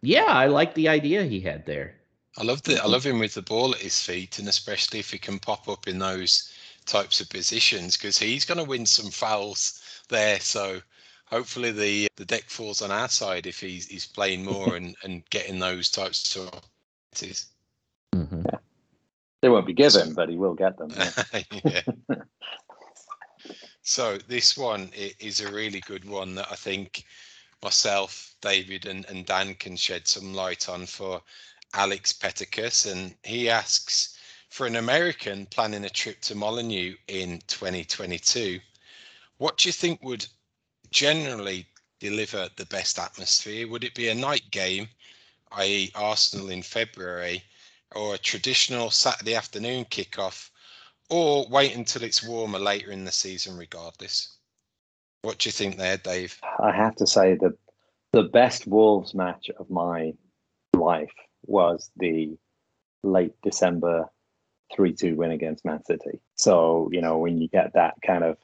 yeah, I like the idea he had there. I love the I love mm-hmm. him with the ball at his feet, and especially if he can pop up in those types of positions, because he's going to win some fouls there. So hopefully the the deck falls on our side if he's he's playing more and and getting those types of opportunities. They won't be given, but he will get them. So this one is a really good one that I think myself, David, and, and Dan can shed some light on for Alex Peticus. And he asks for an American planning a trip to Molineux in 2022, what do you think would generally deliver the best atmosphere? Would it be a night game, i.e., Arsenal in February, or a traditional Saturday afternoon kickoff, or wait until it's warmer later in the season, regardless? What do you think there, Dave? I have to say that the best Wolves match of my life was the late December 3 2 win against Man City. So, you know, when you get that kind of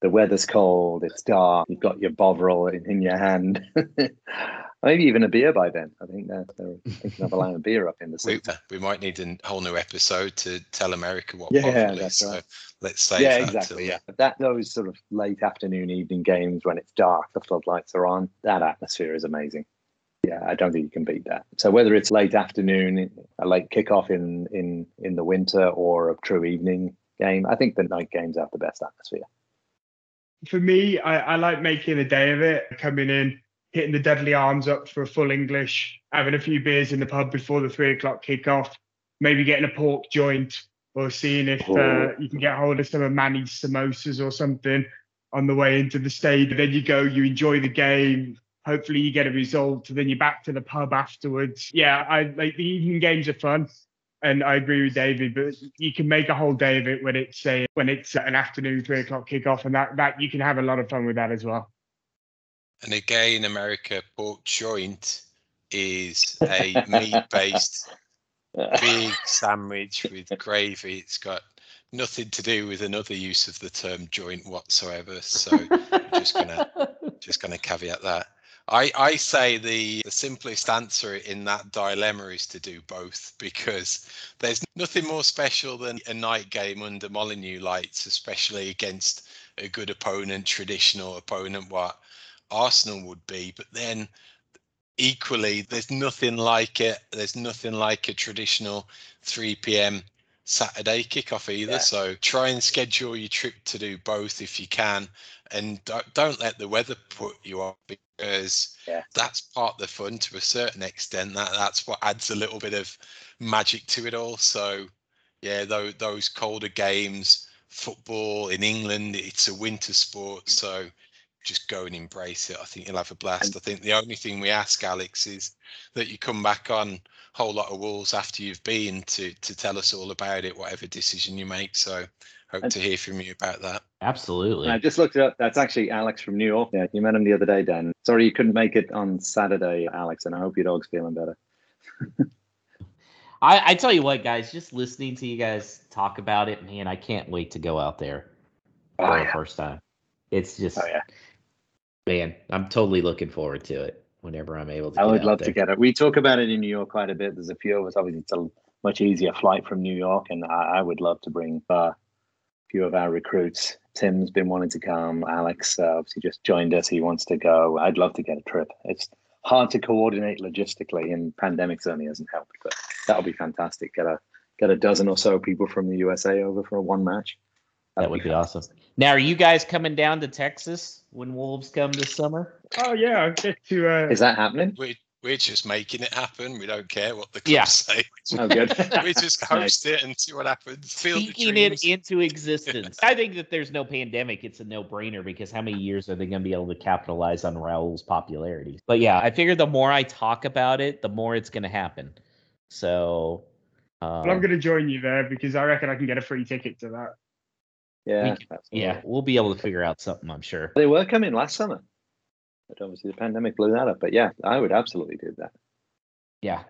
the weather's cold, it's dark, you've got your Bovril in, in your hand. Maybe even a beer by then. I think they're, they're thinking of allowing a beer up in the city. We, we, might need a whole new episode to tell America what yeah, Bovril is. Right. So let's say yeah, exactly. Yeah, that those sort of late afternoon, evening games when it's dark, the floodlights are on. That atmosphere is amazing. Yeah, I don't think you can beat that. So whether it's late afternoon, a late kickoff in in in the winter, or a true evening game, I think the night games have the best atmosphere for me, I, I like making a day of it, coming in, hitting the deadly arms up for a full English, having a few beers in the pub before the three o'clock kickoff, maybe getting a pork joint or seeing if uh, you can get hold of some of Manny's samosas or something on the way into the stadium. Then you go, you enjoy the game. Hopefully you get a result, and then you're back to the pub afterwards. Yeah, I like the evening games are fun and I agree with David, but you can make a whole day of it when it's a when it's an afternoon three o'clock kickoff, and that that you can have a lot of fun with that as well. And again, America pork joint is a meat-based big sandwich with gravy. It's got nothing to do with another use of the term joint whatsoever. So I'm just gonna just gonna caveat that. I, I say the, the simplest answer in that dilemma is to do both because there's nothing more special than a night game under Molineux lights, especially against a good opponent, traditional opponent, what Arsenal would be. But then equally, there's nothing like it. There's nothing like a traditional 3 p.m. Saturday kickoff either. Yeah. So try and schedule your trip to do both if you can, and don't, don't let the weather put you off because yeah. that's part of the fun to a certain extent. That that's what adds a little bit of magic to it all. So yeah, those those colder games, football in England, it's a winter sport, so just go and embrace it. I think you'll have a blast. I think the only thing we ask Alex is that you come back on a whole lot of Wolves after you've been to to tell us all about it, whatever decision you make. So hope to hear from you about that. Absolutely. I just looked it up. That's actually Alex from New York. Yeah, you met him the other day, Dan. Sorry you couldn't make it on Saturday, Alex, and I hope your dog's feeling better. I, I tell you what, guys, just listening to you guys talk about it, man, I can't wait to go out there Oh, for the yeah. first time. It's just, Oh, yeah. Man, I'm totally looking forward to it whenever I'm able to. I would love there. to get it. We talk about it in New York quite a bit. There's a few of us. Obviously, it's a much easier flight from New York, and I, I would love to bring uh, a few of our recruits. Tim's been wanting to come. Alex uh, obviously just joined us. He wants to go. I'd love to get a trip. It's hard to coordinate logistically, and pandemic certainly hasn't helped. But that'll be fantastic. Get a get a dozen or so people from the USA over for a one match. That That'd would be fantastic. awesome. Now, are you guys coming down to Texas when Wolves come this summer? Oh yeah, I get to. Uh, Is that happening? We're, we're just making it happen. We don't care what the clubs Yeah. say. Oh, good. we just host it and see what happens. Feel Speaking it into existence. I think that there's no pandemic. It's a no brainer because how many years are they going to be able to capitalize on Raul's popularity? But yeah, I figure the more I talk about it, the more it's going to happen. So, uh, well, I'm going to join you there because I reckon I can get a free ticket to that. Yeah. can- that's yeah, we'll be able to figure out something, I'm sure. They were coming last summer. But obviously the pandemic blew that up. But yeah, I would absolutely do that. Yeah.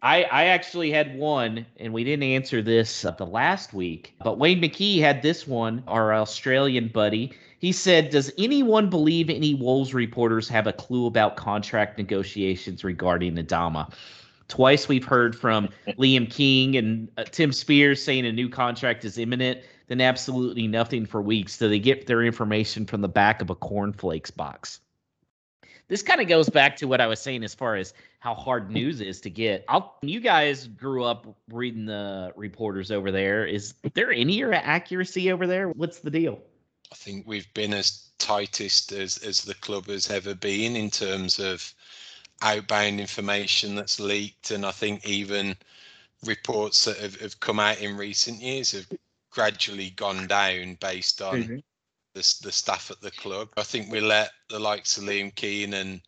I I actually had one, and we didn't answer this uh, the last week, but Wayne McKee had this one, our Australian buddy. He said, Does anyone believe any Wolves reporters have a clue about contract negotiations regarding Adama? Twice we've heard from Liam Keen and uh, Tim Spiers saying a new contract is imminent, then absolutely nothing for weeks. Do they get their information from the back of a cornflakes box? This kind of goes back to what I was saying as far as how hard news is to get. I'll, you guys grew up reading the reporters over there. Is there any accuracy over there? What's the deal? I think we've been as tightest as, as the club has ever been in terms of outbound information that's leaked. And I think even reports that have, have come out in recent years have gradually gone down based on Mhm. the, the staff at the club. I think we let the likes of Liam Keen and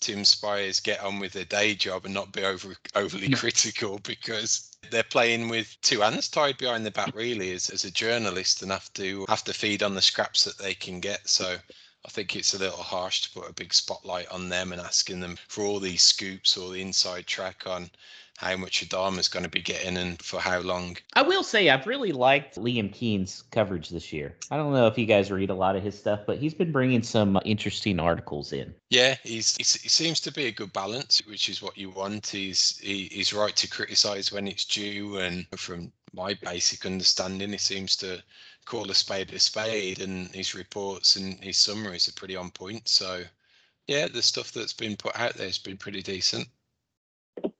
Tim Spiers get on with their day job and not be over overly critical because they're playing with two hands tied behind their back really as, as a journalist and have to have to feed on the scraps that they can get. So I think it's a little harsh to put a big spotlight on them and asking them for all these scoops or the inside track on how much Adama's going to be getting and for how long. I will say I've really liked Liam Keen's coverage this year. I don't know if you guys read a lot of his stuff, but he's been bringing some interesting articles in. Yeah, he's, he's he seems to be a good balance, which is what you want. He's he, he's right to criticise when it's due, and from my basic understanding, he seems to call a spade a spade, and his reports and his summaries are pretty on point. So, yeah, the stuff that's been put out there has been pretty decent.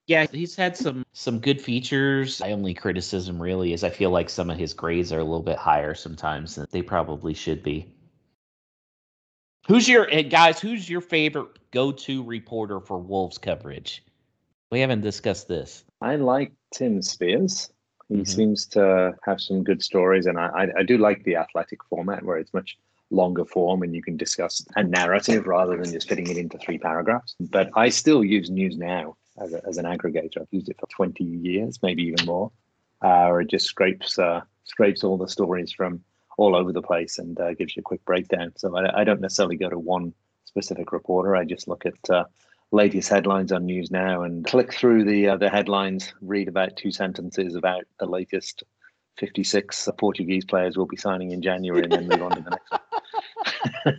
Yeah, he's had some some good features. My only criticism really is I feel like some of his grades are a little bit higher sometimes than they probably should be. Who's your eh, guys? Who's your favorite go-to reporter for Wolves coverage? We haven't discussed this. I like Tim Spiers. He Mhm. seems to have some good stories, and I, I, I do like the athletic format where it's much longer form and you can discuss a narrative rather than just fitting it into three paragraphs. But I still use News Now as, a, as an aggregator. I've used it for 20 years, maybe even more. Uh, or it just scrapes uh, scrapes all the stories from all over the place and uh, gives you a quick breakdown. So I, I don't necessarily go to one specific reporter. I just look at uh, latest headlines on News Now and click through the uh, the headlines, read about two sentences about the latest 56 Portuguese players will be signing in January, and then move on to the next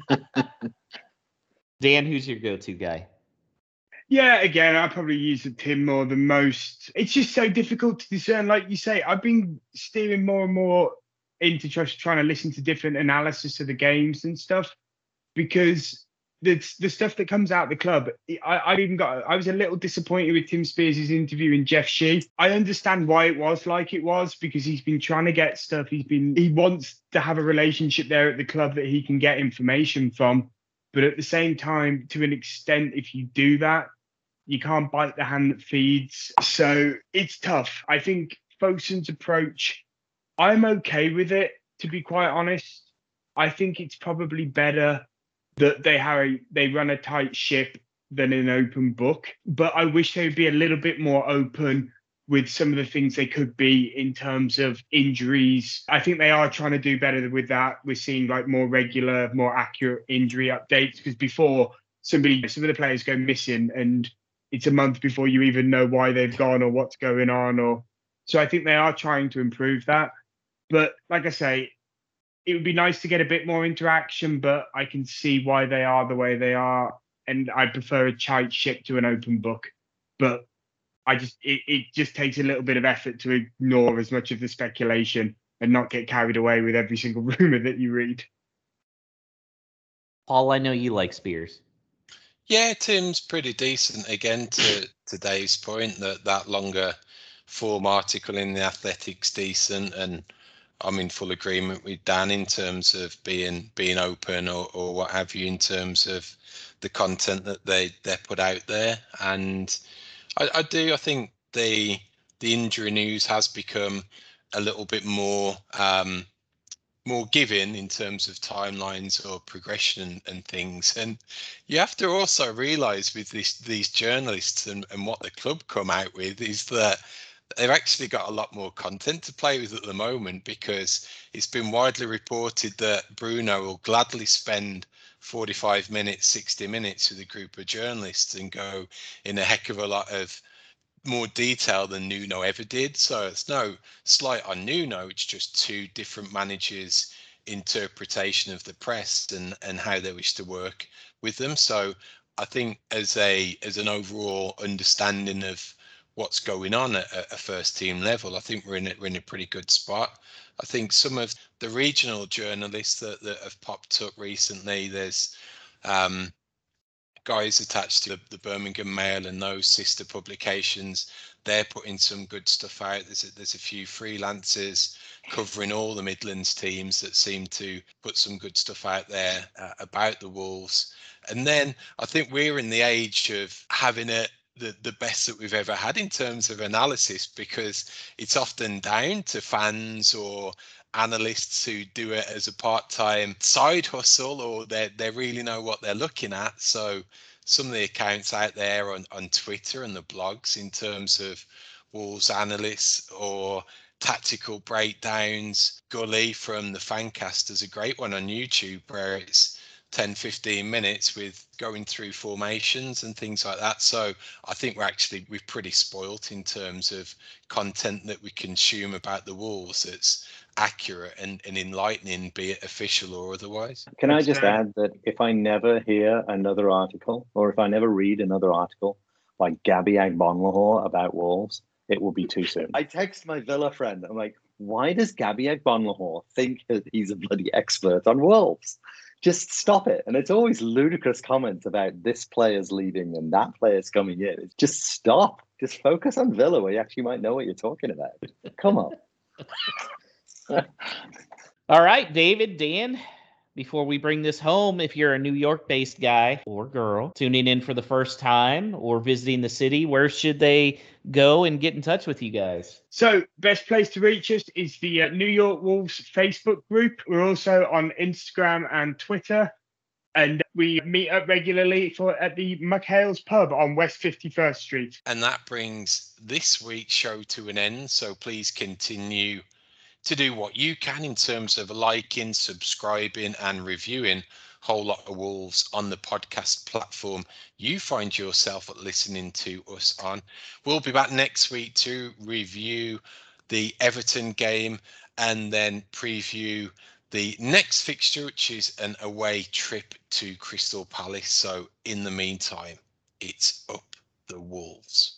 one. Dan, who's your go-to guy? Yeah, again, I probably use the Tim more than most. It's just so difficult to discern. Like you say, I've been steering more and more into just trying to listen to different analysis of the games and stuff because the the stuff that comes out of the club, I, I've even got. I was a little disappointed with Tim Spiers' interview in Jeff Shi. I understand why it was like it was because he's been trying to get stuff. He's been he wants to have a relationship there at the club that he can get information from. But at the same time, to an extent, if you do that, you can't bite the hand that feeds. So it's tough. I think Fosun's approach, I'm okay with it, to be quite honest. I think it's probably better that they have a, they run a tight ship than an open book. But I wish they would be a little bit more open with some of the things they could be in terms of injuries. I think they are trying to do better with that. We're seeing like more regular, more accurate injury updates because before somebody some of the players go missing and it's a month before you even know why they've gone or what's going on. Or so I think they are trying to improve that. But like I say, it would be nice to get a bit more interaction, but I can see why they are the way they are. And I prefer a tight ship to an open book. But I just it, it just takes a little bit of effort to ignore as much of the speculation and not get carried away with every single rumor that you read. Paul, I know you like Spiers. Yeah, Tim's pretty decent. Again, to to Dave's point, that that longer form article in the Athletic's decent, and I'm in full agreement with Dan in terms of being being open or, or what have you in terms of the content that they they put out there. And I, I do I think the the injury news has become a little bit more um, more given in terms of timelines or progression and things. And you have to also realize with this, these journalists and, and what the club come out with is that they've actually got a lot more content to play with at the moment because it's been widely reported that Bruno will gladly spend 45 minutes, 60 minutes with a group of journalists and go in a heck of a lot of more detail than Nuno ever did. So it's no slight on Nuno. It's just two different managers' interpretation of the press and and how they wish to work with them. So I think as a as an overall understanding of what's going on at a first team level, I think we're in a, we're in a pretty good spot. I think some of the regional journalists that, that have popped up recently, there's um, guys attached to the, the Birmingham Mail and those sister publications, they're putting some good stuff out. There's a, there's a few freelancers covering all the Midlands teams that seem to put some good stuff out there uh, about the Wolves. And then I think we're in the age of having a the, the best that we've ever had in terms of analysis because it's often down to fans or analysts who do it as a part-time side hustle or they they really know what they're looking at. So some of the accounts out there on, on Twitter and the blogs in terms of Wolves analysts or tactical breakdowns. Gully from the Fancast is a great one on YouTube where it's 10 15 minutes with going through formations and things like that so i think we're actually we're pretty spoilt in terms of content that we consume about the wolves that's accurate and, and enlightening be it official or otherwise can i just add that if i never hear another article or if i never read another article by gabby agbonlahor about wolves it will be too soon i text my villa friend i'm like why does gabby agbonlahor think that he's a bloody expert on wolves just stop it. And it's always ludicrous comments about this player's leaving and that player's coming in. It's just stop. Just focus on Villa where you actually might know what you're talking about. Come on. All right, David, Dan, before we bring this home, if you're a New York based guy or girl tuning in for the first time or visiting the city, where should they go and get in touch with you guys? So, best place to reach us is the uh, New York Wolves Facebook group. We're also on Instagram and Twitter. And we meet up regularly for at the McHale's pub on West 51st Street. And that brings this week's show to an end. So please continue to do what you can in terms of liking, subscribing, and reviewing Whole Lot of Wolves on the podcast platform you find yourself listening to us on. We'll be back next week to review the Everton game and then preview the next fixture, which is an away trip to Crystal Palace. So, in the meantime, it's up the Wolves.